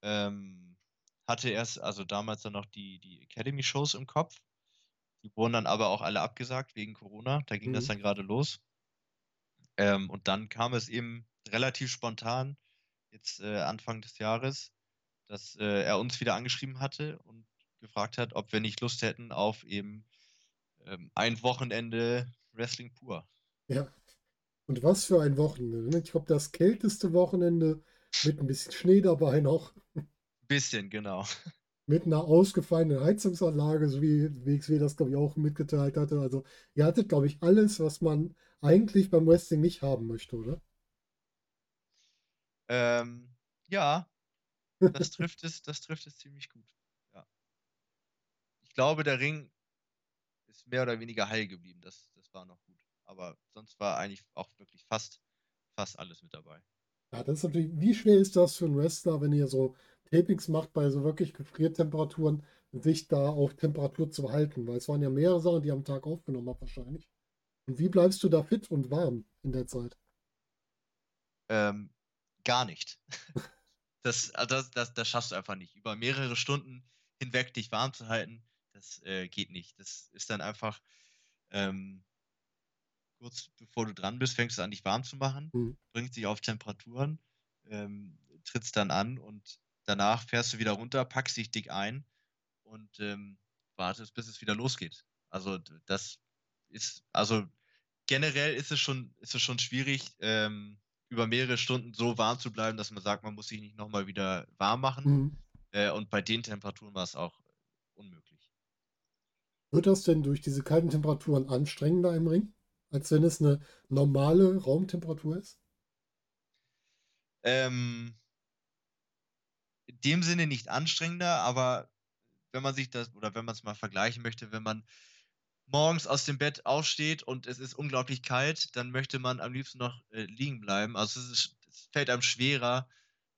Ähm, hatte erst, also damals dann noch die, die Academy-Shows im Kopf. Die wurden dann aber auch alle abgesagt wegen Corona. Da ging mhm. das dann gerade los. Ähm, und dann kam es eben relativ spontan, jetzt äh, Anfang des Jahres, dass äh, er uns wieder angeschrieben hatte und gefragt hat, ob wir nicht Lust hätten auf eben ähm, ein Wochenende Wrestling pur. Ja. Und was für ein Wochenende. Ne? Ich glaube, das kälteste Wochenende mit ein bisschen Schnee dabei noch. Bisschen, genau. Mit einer ausgefallenen Heizungsanlage, so wie WXW das, glaube ich, auch mitgeteilt hatte. Also, ihr hattet, glaube ich, alles, was man eigentlich beim Wrestling nicht haben möchte, oder? Ähm, ja, das trifft es, das trifft es ziemlich gut. Ja. Ich glaube, der Ring ist mehr oder weniger heil geblieben. Das, das war noch. Aber sonst war eigentlich auch wirklich fast, fast alles mit dabei. Ja, das ist natürlich, wie schwer ist das für einen Wrestler, wenn ihr so Tapings macht bei so wirklich Gefriertemperaturen, sich da auf Temperatur zu halten? Weil es waren ja mehrere Sachen, die am Tag aufgenommen habt wahrscheinlich. Und wie bleibst du da fit und warm in der Zeit? Ähm, gar nicht. das, also das, das, das schaffst du einfach nicht. Über mehrere Stunden hinweg dich warm zu halten, das äh, geht nicht. Das ist dann einfach, ähm, kurz bevor du dran bist, fängst du an, dich warm zu machen, mhm. bringst dich auf Temperaturen, ähm, trittst dann an und danach fährst du wieder runter, packst dich dick ein und ähm, wartest, bis es wieder losgeht. Also das ist, also generell ist es schon, ist es schon schwierig, ähm, über mehrere Stunden so warm zu bleiben, dass man sagt, man muss sich nicht nochmal wieder warm machen. Mhm. Äh, und bei den Temperaturen war es auch unmöglich. Wird das denn durch diese kalten Temperaturen anstrengender im Ring? Als wenn es eine normale Raumtemperatur ist? Ähm, in dem Sinne nicht anstrengender, aber wenn man sich das oder wenn man es mal vergleichen möchte, wenn man morgens aus dem Bett aufsteht und es ist unglaublich kalt, dann möchte man am liebsten noch äh, liegen bleiben. Also es, ist, es, fällt einem schwerer,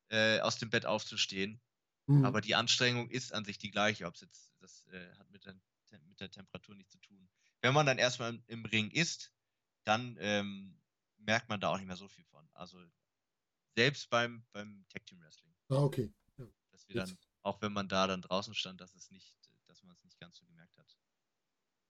äh, aus dem Bett aufzustehen. Mhm. Aber die Anstrengung ist an sich die gleiche, ob es jetzt, das äh, hat mit der, mit der Temperatur nichts zu tun. Wenn man dann erstmal im, im Ring ist, dann ähm, merkt man da auch nicht mehr so viel von. Also selbst beim, beim Tag Team Wrestling. Ah, okay. Ja. Dass wir dann, auch wenn man da dann draußen stand, dass es nicht, dass man es nicht ganz so gemerkt hat.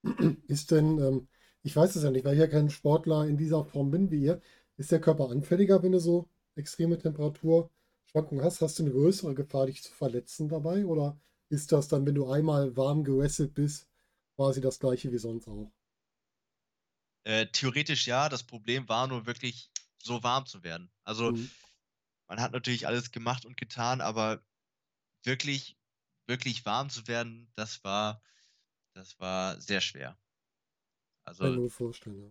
Ist denn, ähm, ich weiß es ja nicht, weil ich ja kein Sportler in dieser Form bin wie ihr, ist der Körper anfälliger, wenn du so extreme Temperaturschwankungen hast? Hast du eine größere Gefahr, dich zu verletzen dabei? Oder ist das dann, wenn du einmal warm gewesselt bist, quasi das gleiche wie sonst auch? Äh, theoretisch ja, das Problem war nur wirklich so warm zu werden. Also mhm. man hat natürlich alles gemacht und getan, aber wirklich, wirklich warm zu werden, das war, das war sehr schwer. Also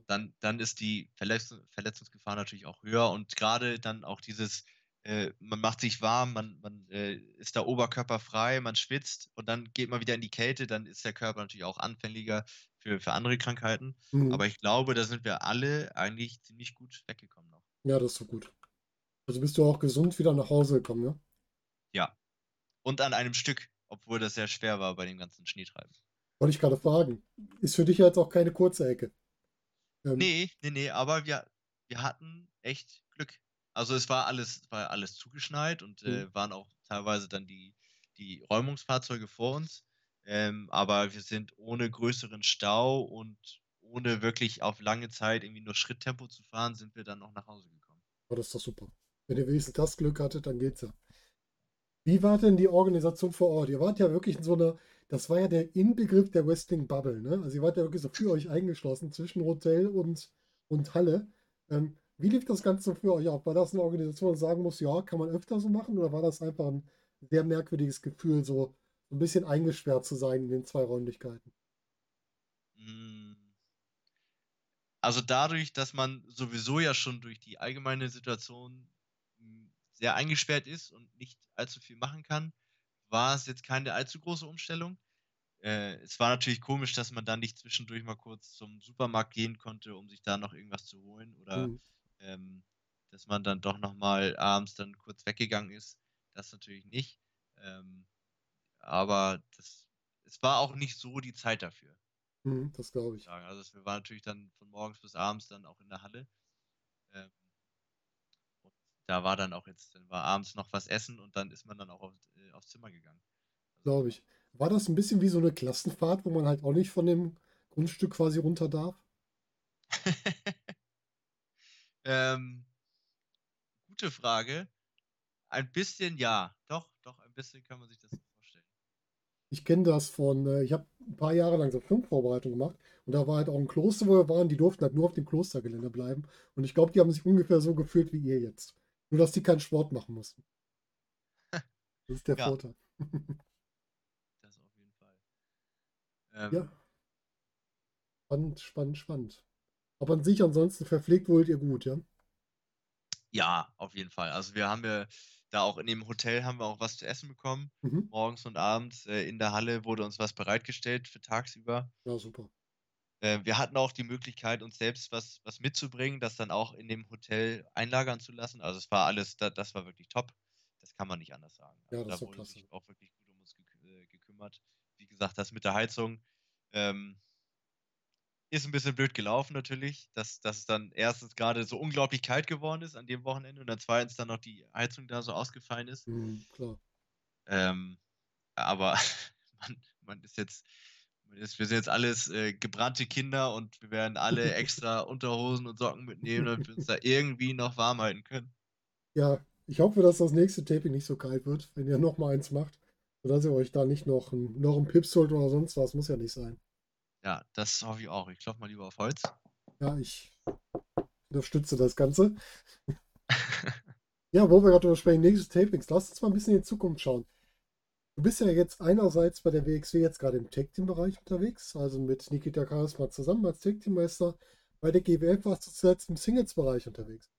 dann, dann ist die Verletz Verletzungsgefahr natürlich auch höher und gerade dann auch dieses äh, man macht sich warm, man, man äh, ist da oberkörperfrei, man schwitzt und dann geht man wieder in die Kälte, dann ist der Körper natürlich auch anfälliger für, für andere Krankheiten. Mhm. Aber ich glaube, da sind wir alle eigentlich ziemlich gut weggekommen noch. Ja, das ist so gut. Also bist du auch gesund wieder nach Hause gekommen, ja? Ja. Und an einem Stück, obwohl das sehr schwer war bei dem ganzen Schneetreiben. Wollte ich gerade fragen. Ist für dich jetzt auch keine kurze Ecke. Ähm, nee, nee, nee, aber wir, wir hatten echt Glück. Also es war alles, war alles zugeschneit und äh, mhm. waren auch teilweise dann die, die Räumungsfahrzeuge vor uns. Ähm, aber wir sind ohne größeren Stau und ohne wirklich auf lange Zeit irgendwie nur Schritttempo zu fahren, sind wir dann noch nach Hause gekommen. Oh, das ist doch super. Wenn ihr wenigstens das Glück hattet, dann geht's ja. Wie war denn die Organisation vor Ort? Ihr wart ja wirklich in so einer, das war ja der Inbegriff der Wrestling Bubble, ne? Also ihr wart ja wirklich so für euch eingeschlossen zwischen Hotel und, und Halle. Ähm, wie lief das Ganze für euch ab? War das eine Organisation, die sagen muss, ja, kann man öfter so machen? Oder war das einfach ein sehr merkwürdiges Gefühl, so ein bisschen eingesperrt zu sein in den zwei Räumlichkeiten? Hm. Also dadurch, dass man sowieso ja schon durch die allgemeine Situation hm, sehr eingesperrt ist und nicht allzu viel machen kann, war es jetzt keine allzu große Umstellung. Äh, es war natürlich komisch, dass man dann nicht zwischendurch mal kurz zum Supermarkt gehen konnte, um sich da noch irgendwas zu holen oder mhm ähm, dass man dann doch nochmal abends dann kurz weggegangen ist. Das natürlich nicht. Ähm, aber das, es war auch nicht so die Zeit dafür. Mhm, das glaube ich. Also wir waren natürlich dann von morgens bis abends dann auch in der Halle. Ähm, und da war dann auch jetzt, dann war abends noch was essen und dann ist man dann auch auf, äh, aufs Zimmer gegangen. Also, glaube ich. War das ein bisschen wie so eine Klassenfahrt, wo man halt auch nicht von dem Grundstück quasi runter darf? Ähm, gute Frage. Ein bisschen ja. Doch, doch, ein bisschen kann man sich das so vorstellen. Ich kenne das von, äh, ich habe ein paar Jahre lang so Filmvorbereitung gemacht und da war halt auch ein Kloster, wo wir waren, die durften halt nur auf dem Klostergelände bleiben. Und ich glaube, die haben sich ungefähr so gefühlt wie ihr jetzt. Nur, dass die keinen Sport machen mussten. Das ist der ja. Vorteil. das auf jeden Fall. Ähm, ja. Spannend, spannend, spannend. Aber an sich ansonsten verpflegt wollt ihr gut, ja? Ja, auf jeden Fall. Also wir haben ja da auch in dem Hotel haben wir auch was zu essen bekommen. Mhm. Morgens und abends äh, in der Halle wurde uns was bereitgestellt für tagsüber. Ja, super. Äh, wir hatten auch die Möglichkeit, uns selbst was, was mitzubringen, das dann auch in dem Hotel einlagern zu lassen. Also es war alles, da, das war wirklich top. Das kann man nicht anders sagen. Also ja, das da wurde klasse. sich auch wirklich gut um uns äh, gekümmert. Wie gesagt, das mit der Heizung ähm, ist ein bisschen blöd gelaufen natürlich, dass, dass es dann erstens gerade so unglaublich kalt geworden ist an dem Wochenende und dann zweitens dann noch die Heizung da so ausgefallen ist. Mhm, klar. Ähm, aber man, man ist jetzt wir sind jetzt alles äh, gebrannte Kinder und wir werden alle extra Unterhosen und Socken mitnehmen, damit wir uns da irgendwie noch warm halten können. Ja, ich hoffe, dass das nächste Taping nicht so kalt wird, wenn ihr noch mal eins macht. Sodass ihr euch da nicht noch ein, noch ein Pips holt oder sonst was. Muss ja nicht sein. Ja, das hoffe ich auch. Ich klopfe mal lieber auf Holz. Ja, ich unterstütze das Ganze. ja, wo wir gerade drüber sprechen, nächstes Tapings. Lass uns mal ein bisschen in die Zukunft schauen. Du bist ja jetzt einerseits bei der WXW jetzt gerade im Tag-Team-Bereich unterwegs, also mit Nikita Charisma zusammen als Tag-Team-Meister. Bei der GWF warst du zuletzt im Singles-Bereich unterwegs.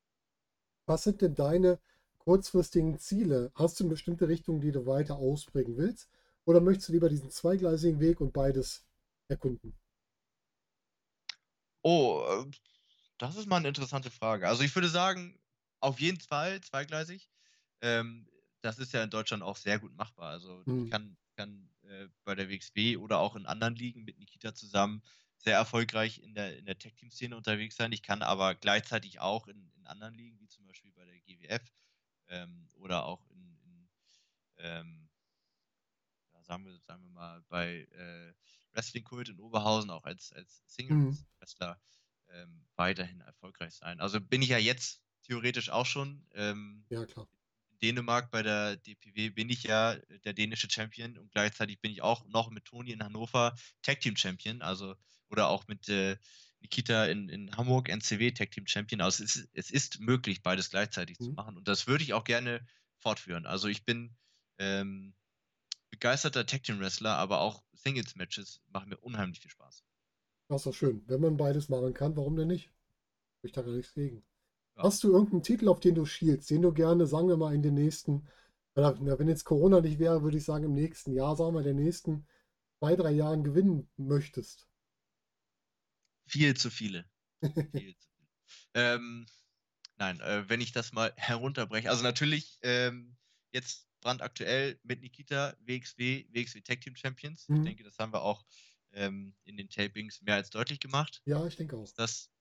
Was sind denn deine kurzfristigen Ziele? Hast du eine bestimmte Richtung, die du weiter ausprägen willst? Oder möchtest du lieber diesen zweigleisigen Weg und beides erkunden? Oh, äh, das ist mal eine interessante Frage. Also ich würde sagen, auf jeden Fall zweigleisig. Ähm, das ist ja in Deutschland auch sehr gut machbar. Also mhm. ich kann, kann äh, bei der WXW oder auch in anderen Ligen mit Nikita zusammen sehr erfolgreich in der, in der Tech-Team-Szene unterwegs sein. Ich kann aber gleichzeitig auch in, in anderen Ligen, wie zum Beispiel bei der GWF ähm, oder auch in, in ähm, ja, sagen, wir, sagen wir mal, bei äh, Wrestling Kult in Oberhausen auch als, als Single-Wrestler mhm. ähm, weiterhin erfolgreich sein. Also bin ich ja jetzt theoretisch auch schon. Ähm, ja, klar. Dänemark bei der DPW bin ich ja der dänische Champion und gleichzeitig bin ich auch noch mit Toni in Hannover Tag Team Champion, also oder auch mit äh, Nikita in, in Hamburg NCW Tag Team Champion. Also es ist, es ist möglich, beides gleichzeitig mhm. zu machen und das würde ich auch gerne fortführen. Also ich bin ähm, begeisterter Tag Team Wrestler, aber auch Singles Matches machen mir unheimlich viel Spaß. Das ist doch schön. Wenn man beides machen kann, warum denn nicht? Ich da gar nichts gegen. Ja. Hast du irgendeinen Titel, auf den du schielst, den du gerne, sagen wir mal, in den nächsten, wenn jetzt Corona nicht wäre, würde ich sagen, im nächsten Jahr, sagen wir, in den nächsten zwei, drei Jahren gewinnen möchtest? Viel zu viele. Viel zu viele. Ähm, nein, äh, wenn ich das mal herunterbreche, also natürlich ähm, jetzt brandaktuell mit Nikita, WXW, WXW Tag Team Champions. Mhm. Ich denke, das haben wir auch ähm, in den Tapings mehr als deutlich gemacht. Ja, ich denke auch. Das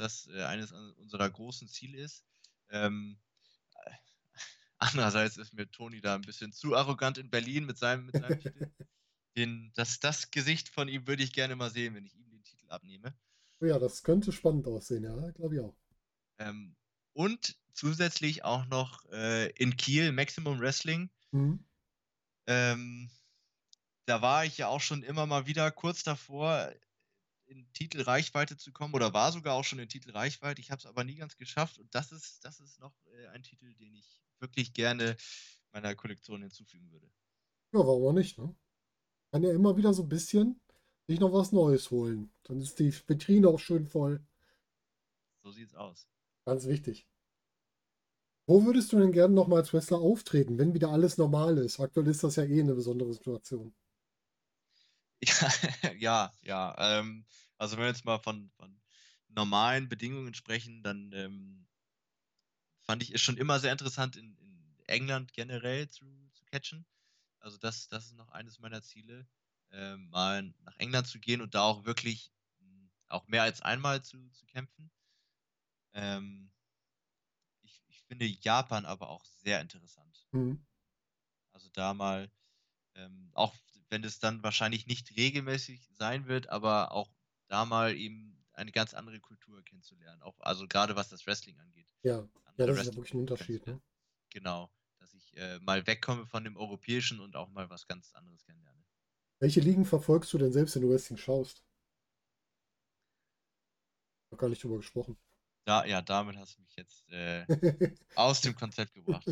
das äh, eines unserer großen Ziele ist. Ähm, äh, andererseits ist mir Toni da ein bisschen zu arrogant in Berlin mit seinem, mit seinem Titel. Den, das, das Gesicht von ihm würde ich gerne mal sehen, wenn ich ihm den Titel abnehme. Oh ja, das könnte spannend aussehen, ja, glaube ich auch. Ähm, und zusätzlich auch noch äh, in Kiel Maximum Wrestling. Mhm. Ähm, da war ich ja auch schon immer mal wieder kurz davor, in Titelreichweite zu kommen oder war sogar auch schon in Titelreichweite. Ich habe es aber nie ganz geschafft und das ist, das ist noch äh, ein Titel, den ich wirklich gerne meiner Kollektion hinzufügen würde. Ja, warum auch nicht, ne? Kann ja immer wieder so ein bisschen sich noch was Neues holen. Dann ist die Vitrine auch schön voll. So sieht's aus. Ganz wichtig. Wo würdest du denn gerne noch mal als Wrestler auftreten, wenn wieder alles normal ist? Aktuell ist das ja eh eine besondere Situation. Ja, ja, Ähm, also wenn wir jetzt mal von, von normalen Bedingungen sprechen, dann ähm, fand ich es schon immer sehr interessant, in, in England generell zu, zu catchen. Also das, das ist noch eines meiner Ziele, ähm, mal nach England zu gehen und da auch wirklich hm, auch mehr als einmal zu, zu kämpfen. Ähm, ich, ich finde Japan aber auch sehr interessant. Mhm. Also da mal ähm, auch wenn es dann wahrscheinlich nicht regelmäßig sein wird, aber auch da mal eben eine ganz andere Kultur kennenzulernen. Auch, also gerade was das Wrestling angeht. Ja, ja das ist ja wirklich ein Unterschied. Ne? Genau, dass ich äh, mal wegkomme von dem Europäischen und auch mal was ganz anderes kennenlerne. Welche Ligen verfolgst du denn selbst, wenn du Wrestling schaust? Noch gar nicht drüber gesprochen. Da, ja, damit hast du mich jetzt äh, aus dem Konzept gebracht.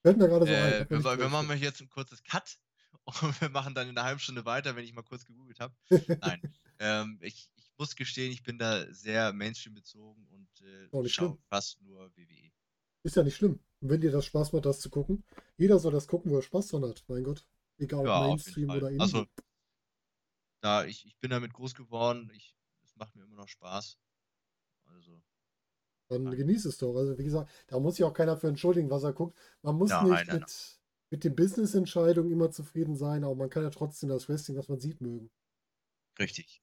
Fällt mir gerade so Äh, ein. wir, wir machen jetzt ein kurzes Cut und wir machen dann in einer halben Stunde weiter, wenn ich mal kurz gegoogelt habe. Nein, ähm, ich, ich muss gestehen, ich bin da sehr Mainstream bezogen und äh, schaue fast nur WWE. Ist ja nicht schlimm. wenn dir das Spaß macht, das zu gucken. Jeder soll das gucken, wo er Spaß dran hat. Mein Gott. Egal ja, ob Mainstream oder Indie. Also, da, ich, ich bin damit groß geworden. Ich, es macht mir immer noch Spaß. Also. Dann nein. genieß es doch. Also, wie gesagt, da muss sich auch keiner für entschuldigen, was er guckt. Man muss ja, nicht nein, mit, mit den Business-Entscheidungen immer zufrieden sein, aber man kann ja trotzdem das Wrestling, was man sieht, mögen. Richtig.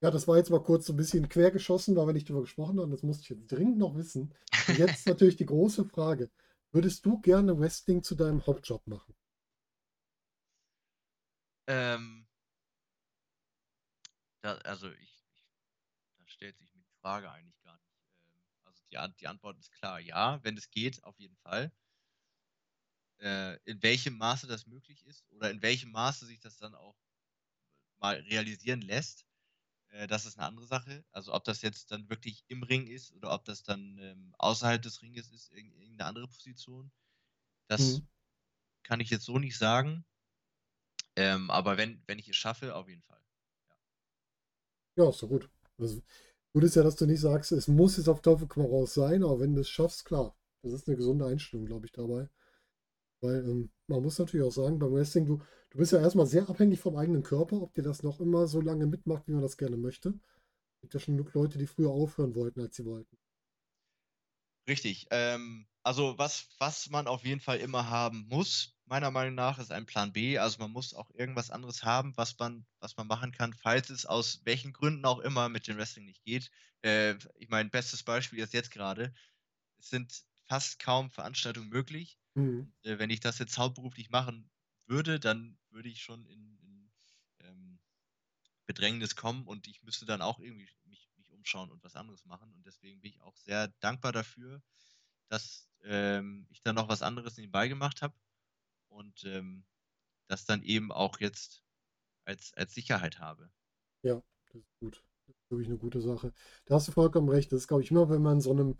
Ja, das war jetzt mal kurz so ein bisschen quergeschossen, weil wir nicht drüber gesprochen haben. Das musste ich jetzt dringend noch wissen. Und jetzt natürlich die große Frage. Würdest du gerne Wrestling zu deinem Hauptjob machen? Ähm, da, also ich, ich, da stellt sich mir die Frage eigentlich also die, die Antwort ist klar, ja, wenn es geht, auf jeden Fall. Äh, in welchem Maße das möglich ist oder in welchem Maße sich das dann auch mal realisieren lässt, äh, das ist eine andere Sache. Also ob das jetzt dann wirklich im Ring ist oder ob das dann ähm, außerhalb des Ringes ist, irgendeine andere Position. Das mhm. kann ich jetzt so nicht sagen. Ähm, aber wenn, wenn ich es schaffe, auf jeden Fall. Ja, ja ist doch gut. Also, gut ist ja, dass du nicht sagst, es muss jetzt auf Teufel komm raus sein, aber wenn du es schaffst, klar. Das ist eine gesunde Einstellung, glaube ich, dabei. Weil ähm, man muss natürlich auch sagen, beim Wrestling, du, du bist ja erstmal sehr abhängig vom eigenen Körper, ob dir das noch immer so lange mitmacht, wie man das gerne möchte. Es gibt ja schon genug Leute, die früher aufhören wollten, als sie wollten. Richtig. Ähm, also was, was man auf jeden Fall immer haben muss, meiner Meinung nach, ist ein Plan B. Also man muss auch irgendwas anderes haben, was man, was man machen kann, falls es aus welchen Gründen auch immer mit dem Wrestling nicht geht. Äh, ich meine, bestes Beispiel ist jetzt gerade. Es sind fast kaum Veranstaltungen möglich. Mhm. Äh, wenn ich das jetzt hauptberuflich machen würde, dann würde ich schon in, in ähm, Bedrängnis kommen und ich müsste dann auch irgendwie mich, mich umschauen und was anderes machen. Und deswegen bin ich auch sehr dankbar dafür, dass ähm, ich dann noch was anderes nebenbei gemacht habe und ähm, das dann eben auch jetzt als, als Sicherheit habe. Ja, das ist gut. Das ist wirklich eine gute Sache. Da hast du vollkommen recht. Das ist, glaube ich, immer, wenn man in so einem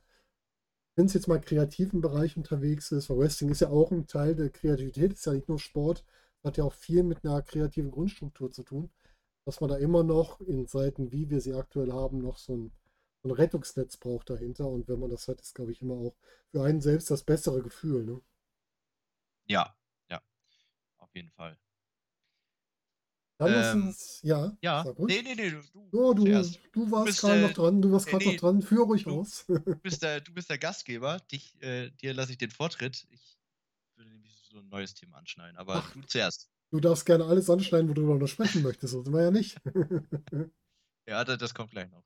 wenn es jetzt mal kreativen Bereich unterwegs ist, weil Wrestling ist ja auch ein Teil der Kreativität, ist ja nicht nur Sport, hat ja auch viel mit einer kreativen Grundstruktur zu tun, dass man da immer noch in Seiten, wie wir sie aktuell haben, noch so ein, so ein Rettungsnetz braucht dahinter. Und wenn man das hat, ist, glaube ich, immer auch für einen selbst das bessere Gefühl. Ne? Ja, auf jeden Fall. Dann lass ähm, uns, ja. Ja, nee, nee, nee, du, oh, du, du warst gerade noch dran, du warst gerade nee, noch dran, führ ruhig du, aus. du, bist der, du bist der Gastgeber, Dich, äh, dir lasse ich den Vortritt. Ich würde nämlich so ein neues Thema anschneiden, aber Ach, du zuerst. Du darfst gerne alles anschneiden, worüber du noch sprechen möchtest, das war ja nicht. ja, das, das kommt gleich noch.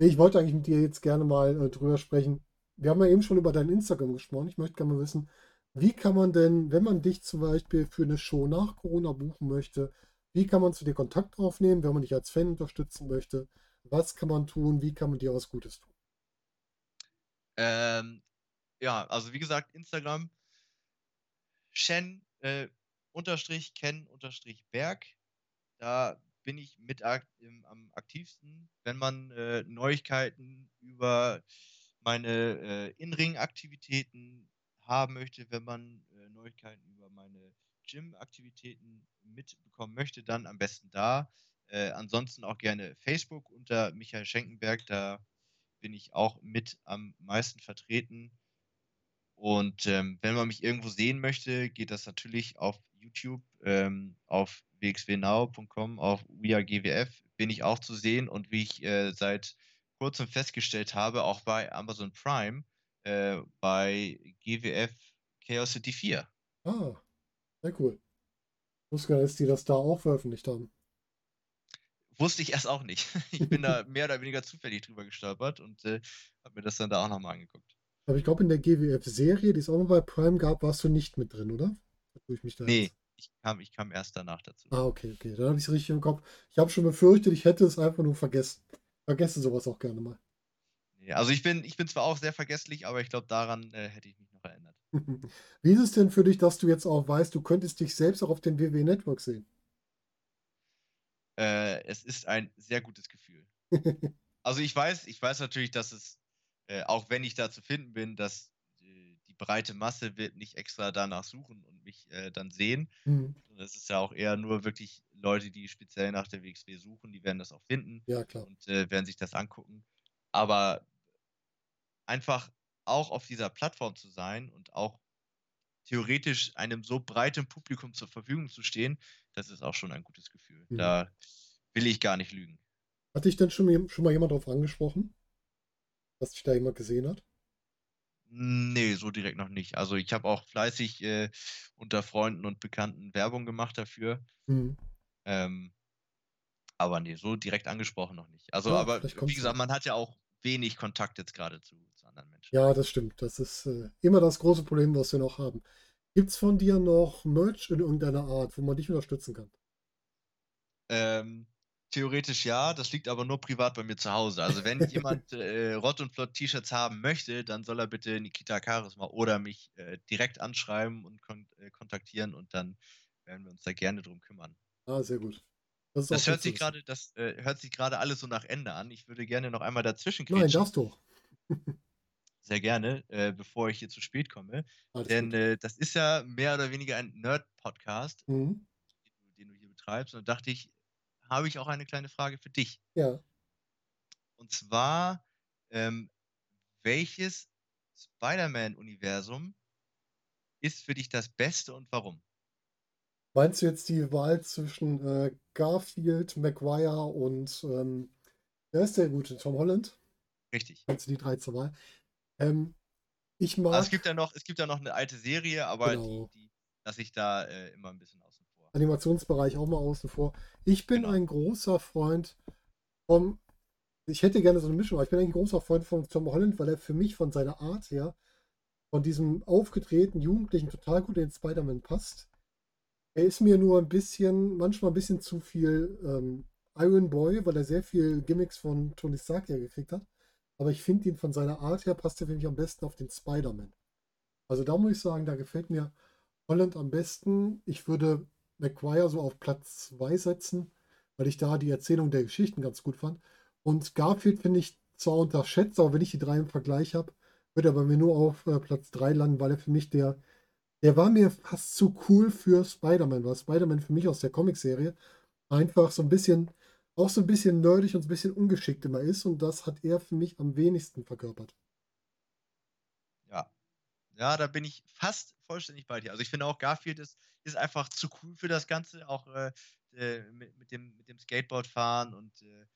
Ich wollte eigentlich mit dir jetzt gerne mal äh, drüber sprechen. Wir haben ja eben schon über dein Instagram gesprochen. Ich möchte gerne mal wissen, wie kann man denn, wenn man dich zum Beispiel für eine Show nach Corona buchen möchte, wie kann man zu dir Kontakt aufnehmen, wenn man dich als Fan unterstützen möchte? Was kann man tun? Wie kann man dir was Gutes tun? Ähm, ja, also wie gesagt, Instagram Shen äh, unterstrich Ken unterstrich Berg. Da bin ich mit ak im, am aktivsten, wenn man äh, Neuigkeiten über meine äh, In-Ring-Aktivitäten haben möchte, wenn man äh, Neuigkeiten über meine Gym-Aktivitäten mitbekommen möchte, dann am besten da. Äh, ansonsten auch gerne Facebook unter Michael Schenkenberg, da bin ich auch mit am meisten vertreten. Und ähm, wenn man mich irgendwo sehen möchte, geht das natürlich auf YouTube, ähm, auf wxwnow.com, auf weargwf bin ich auch zu sehen und wie ich äh, seit kurzem festgestellt habe, auch bei Amazon Prime, äh, bei GWF Chaos City 4. Ah, sehr cool. Ich wusste gar nicht, dass die das da auch veröffentlicht haben. Wusste ich erst auch nicht. Ich bin da mehr oder weniger zufällig drüber gestolpert und äh, habe mir das dann da auch nochmal angeguckt. Aber ich glaube, in der GWF-Serie, die es auch noch bei Prime gab, warst du nicht mit drin, oder? Ich mich da nee, ich kam, ich kam erst danach dazu. Ah, okay, okay. Dann habe ich es richtig im Kopf. Ich habe schon befürchtet, ich hätte es einfach nur vergessen. Vergesse sowas auch gerne mal. Nee, also ich bin, ich bin zwar auch sehr vergesslich, aber ich glaube, daran äh, hätte ich mich noch erinnert. Wie ist es denn für dich, dass du jetzt auch weißt, du könntest dich selbst auch auf dem WWE Network sehen? Äh, es ist ein sehr gutes Gefühl. also ich weiß, ich weiß natürlich, dass es, äh, auch wenn ich da zu finden bin, dass die, die, breite Masse wird nicht extra danach suchen und mich äh, dann sehen. Mhm. Das ist ja auch eher nur wirklich Leute, die speziell nach der WXW suchen, die werden das auch finden. Ja. Und äh, werden sich das angucken. Aber einfach auch auf dieser Plattform zu sein und auch theoretisch einem so breiten Publikum zur Verfügung zu stehen, das ist auch schon ein gutes Gefühl. Mhm. Da will ich gar nicht lügen. Hat dich denn schon, schon mal jemand darauf angesprochen, dass dich da jemand gesehen hat? Nee, so direkt noch nicht. Also ich habe auch fleißig äh, unter Freunden und Bekannten Werbung gemacht dafür. Mhm. Ähm, aber nee, so direkt angesprochen noch nicht. Also, ja, aber wie gesagt, man hat ja auch wenig Kontakt jetzt gerade zu, anderen Menschen. Ja, das stimmt. Das ist äh, immer das große Problem, was wir noch haben. Gibt es von dir noch Merch in irgendeiner Art, wo man dich unterstützen kann? Ähm, theoretisch ja, das liegt aber nur privat bei mir zu Hause. Also wenn jemand äh, Rott und Flott T-Shirts haben möchte, dann soll er bitte Nikita Charisma oder mich äh, direkt anschreiben und kon äh, kontaktieren und dann werden wir uns da gerne drum kümmern. Ah, sehr gut. Das, das hört sich gerade, das äh, hört sich gerade alles so nach Ende an. Ich würde gerne noch einmal dazwischen Nein, darfst du. Sehr gerne, äh, bevor ich hier zu spät komme. Alles Denn äh, das ist ja mehr oder weniger ein Nerd-Podcast, mhm. den, den, du hier betreibst. Und da dachte ich, habe ich auch eine kleine Frage für dich. Ja. Und zwar, ähm, welches Spider-Man-Universum ist für dich das Beste und warum? Meinst du jetzt die Wahl zwischen äh, Garfield, Maguire und ähm, wer ist der gute? Tom Holland? Richtig. Meinst du die drei zur Wahl? Ähm, ich mag. Also es gibt ja noch, es gibt ja noch eine alte Serie, aber genau. die, die lasse ich da äh, immer ein bisschen außen vor. Animationsbereich auch mal außen vor. Ich bin genau. ein großer Freund vom. Ich hätte gerne so eine Mischung, aber ich bin ein großer Freund von Tom Holland, weil er für mich von seiner Art her, von diesem aufgetretenen Jugendlichen total gut in Spider-Man passt. Er ist mir nur ein bisschen, manchmal ein bisschen zu viel ähm, Iron Boy, weil er sehr viel Gimmicks von Tony Stark ja gekriegt hat. Aber ich finde ihn von seiner Art her passt er für mich am besten auf den Spider-Man. Also da muss ich sagen, da gefällt mir Holland am besten. Ich würde McGuire so auf Platz 2 setzen, weil ich da die Erzählung der Geschichten ganz gut fand. Und Garfield finde ich zwar unterschätzt, aber wenn ich die drei im Vergleich habe, wird er bei mir nur auf äh, Platz 3 landen, weil er für mich der, der war mir fast zu cool für Spider-Man, weil Spider-Man für mich aus der Comicserie einfach so ein bisschen auch so ein bisschen nerdig und so ein bisschen ungeschickt immer ist. Und das hat er für mich am wenigsten verkörpert. Ja. Ja, da bin ich fast vollständig bei dir. Also ich finde auch, Garfield ist, ist einfach zu cool für das Ganze, auch äh, äh mit, mit, dem, mit dem Skateboardfahren und äh,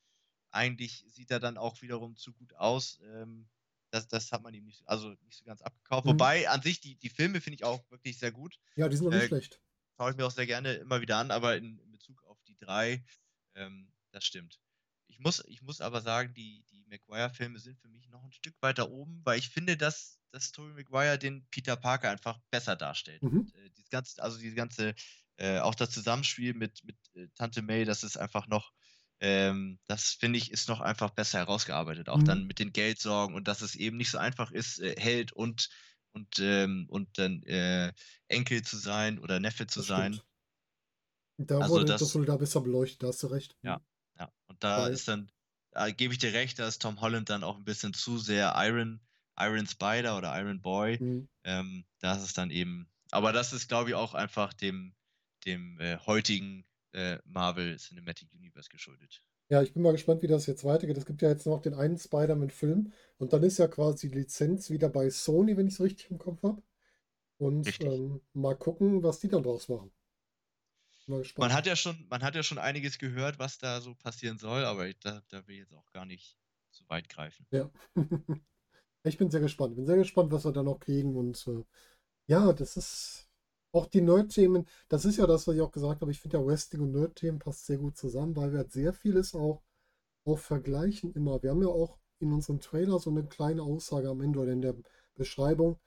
eigentlich sieht er dann auch wiederum zu gut aus. Ähm, das, das hat man ihm nicht, also nicht so ganz abgekauft. Mhm. Wobei an sich die, die Filme finde ich auch wirklich sehr gut. Ja, die sind auch nicht äh, schlecht. Schaue ich mir auch sehr gerne immer wieder an, aber in, in Bezug auf die drei ähm, das stimmt. Ich muss, ich muss aber sagen, die, die Maguire-Filme sind für mich noch ein Stück weiter oben, weil ich finde, dass, dass Tobey Maguire den Peter Parker einfach besser darstellt. Mhm. Und, äh, dieses ganze, also diese ganze, äh, auch das Zusammenspiel mit, mit äh, Tante May, das ist einfach noch, ähm, das finde ich, ist noch einfach besser herausgearbeitet. Auch mhm. dann mit den Geldsorgen und dass es eben nicht so einfach ist, äh, Held und, und, ähm, und dann äh, Enkel zu sein oder Neffe zu das sein. Stimmt. Da also wurde das, das wurde da besser beleuchtet, da hast du recht. Ja, ja, und da Weil, ist dann, da gebe ich dir recht, da ist Tom Holland dann auch ein bisschen zu sehr Iron, Iron Spider oder Iron Boy. Mhm. Ähm, das ist dann eben, aber das ist, glaube ich, auch einfach dem, dem äh, heutigen äh, Marvel Cinematic Universe geschuldet. Ja, ich bin mal gespannt, wie das jetzt weitergeht. Es gibt ja jetzt noch den einen Spider-Man-Film und dann ist ja quasi die Lizenz wieder bei Sony, wenn ich es richtig im Kopf habe. Und ähm, mal gucken, was die dann draus machen. Man hat ja schon, man hat ja schon einiges gehört, was da so passieren soll, aber ich, da, da will ich jetzt auch gar nicht zu weit greifen. Ja. ich bin sehr gespannt. Bin sehr gespannt, was wir da noch kriegen. Und äh, ja, das ist auch die Nerd-Themen. Das ist ja das, was ich auch gesagt habe. Ich finde ja Wrestling und Nerd-Themen passt sehr gut zusammen, weil wir halt sehr vieles auch, auch vergleichen immer. Wir haben ja auch in unserem Trailer so eine kleine Aussage am Ende oder in der Beschreibung.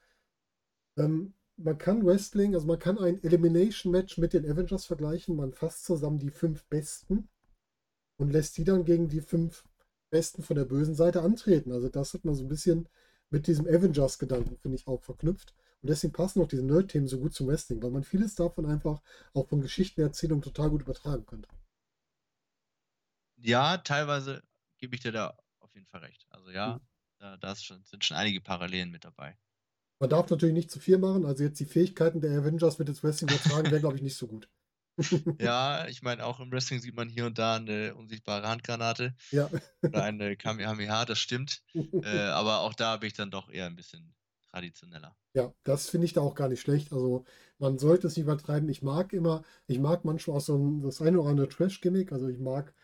Ähm, man kann Wrestling, also man kann ein Elimination-Match mit den Avengers vergleichen. Man fasst zusammen die fünf Besten und lässt die dann gegen die fünf Besten von der bösen Seite antreten. Also das hat man so ein bisschen mit diesem Avengers-Gedanken, finde ich, auch verknüpft. Und deswegen passen auch diese Nerd-Themen so gut zum Wrestling, weil man vieles davon einfach auch von Geschichtenerzählung total gut übertragen könnte. Ja, teilweise gebe ich dir da jeden Fall recht. Also ja, mhm. da, da schon, sind schon einige Parallelen mit dabei. Man darf natürlich nicht zu viel machen. Also jetzt die Fähigkeiten der Avengers mit ins Wrestling übertragen wäre, glaube ich, nicht so gut. ja, ich meine, auch im Wrestling sieht man hier und da eine unsichtbare Handgranate. Ja. Oder eine Kamehameha, das stimmt. äh, aber auch da bin ich dann doch eher ein bisschen traditioneller. Ja, das finde ich da auch gar nicht schlecht. Also man sollte es nicht übertreiben. Ich mag immer, ich mag manchmal auch so ein, das eine oder andere Trash-Gimmick. Also ich mag,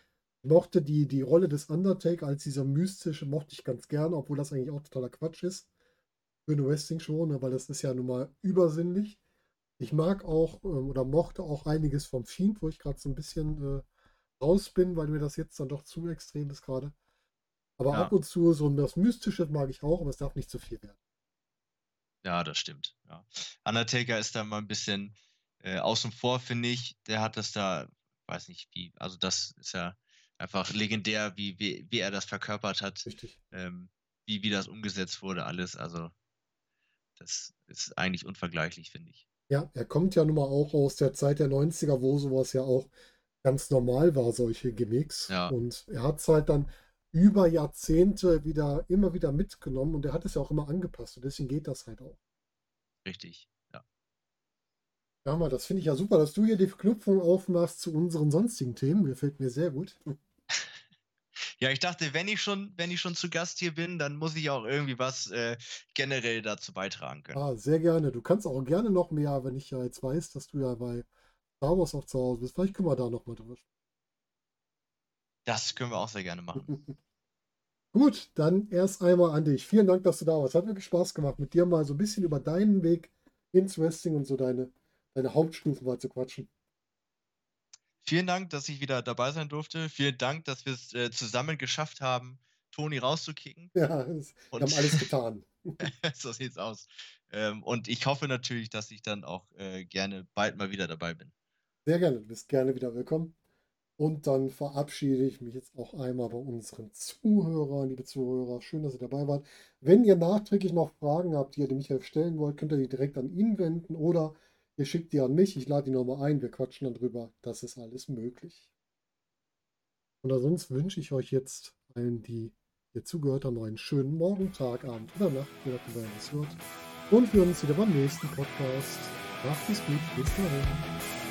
mochte die, die Rolle des Undertaker als dieser mystische, mochte ich ganz gerne, obwohl das eigentlich auch totaler Quatsch ist. Für eine Wrestling-Show, ne, weil das ist ja nun mal übersinnlich. Ich mag auch ähm, oder mochte auch einiges vom Fiend, wo ich gerade so ein bisschen äh, raus bin, weil mir das jetzt dann doch zu extrem ist gerade. Aber ja. ab und zu so das Mystische mag ich auch, aber es darf nicht zu viel werden. Ja, das stimmt. Ja. Undertaker ist da mal ein bisschen äh, außen vor, finde ich. Der hat das da, weiß nicht wie, also das ist ja einfach legendär, wie, wie, wie er das verkörpert hat. Richtig. Ähm, wie, wie das umgesetzt wurde, alles. Also, das ist eigentlich unvergleichlich, finde ich. Ja, er kommt ja nun mal auch aus der Zeit der 90er, wo sowas ja auch ganz normal war, solche Gimmicks. Ja. Und er hat es halt dann über Jahrzehnte wieder, immer wieder mitgenommen und er hat es ja auch immer angepasst und deswegen geht das halt auch. Richtig, ja. Ja, mal, das finde ich ja super, dass du hier die Verknüpfung aufmachst zu unseren sonstigen Themen. Mir fällt mir sehr gut. Ja, ich dachte, wenn ich schon, wenn ich schon zu Gast hier bin, dann muss ich auch irgendwie was äh, generell dazu beitragen können. Ah, sehr gerne. Du kannst auch gerne noch mehr, wenn ich ja jetzt weiß, dass du ja bei Star Wars auch zu Hause bist. Vielleicht können wir da noch mal drüber sprechen. Das können wir auch sehr gerne machen. Gut, dann erst einmal an dich. Vielen Dank, dass du da warst. Hat wirklich Spaß gemacht, mit dir mal so ein bisschen über deinen Weg ins Wrestling und so deine, deine Hauptstufen mal zu quatschen. Vielen Dank, dass ich wieder dabei sein durfte. Vielen Dank, dass wir es äh, zusammen geschafft haben, Toni rauszukicken. Ja, das, wir haben alles getan. so sieht's aus. Ähm, und ich hoffe natürlich, dass ich dann auch äh, gerne bald mal wieder dabei bin. Sehr gerne. Du bist gerne wieder willkommen. Und dann verabschiede ich mich jetzt auch einmal bei unseren Zuhörern, liebe Zuhörer. Schön, dass ihr dabei wart. Wenn ihr nachträglich noch Fragen habt, die ihr dem Michael stellen wollt, könnt ihr die direkt an ihn wenden oder ihr schickt die an mich. Ich lade die nochmal ein. Wir quatschen dann drüber. Das ist alles möglich. Und ansonsten wünsche ich euch jetzt allen, die hier zugehört haben, einen schönen Morgen, Tag, Abend oder Nacht, je nachdem, wer es hört. Und wir hören uns wieder beim nächsten Podcast. Macht es gut. Bis dahin.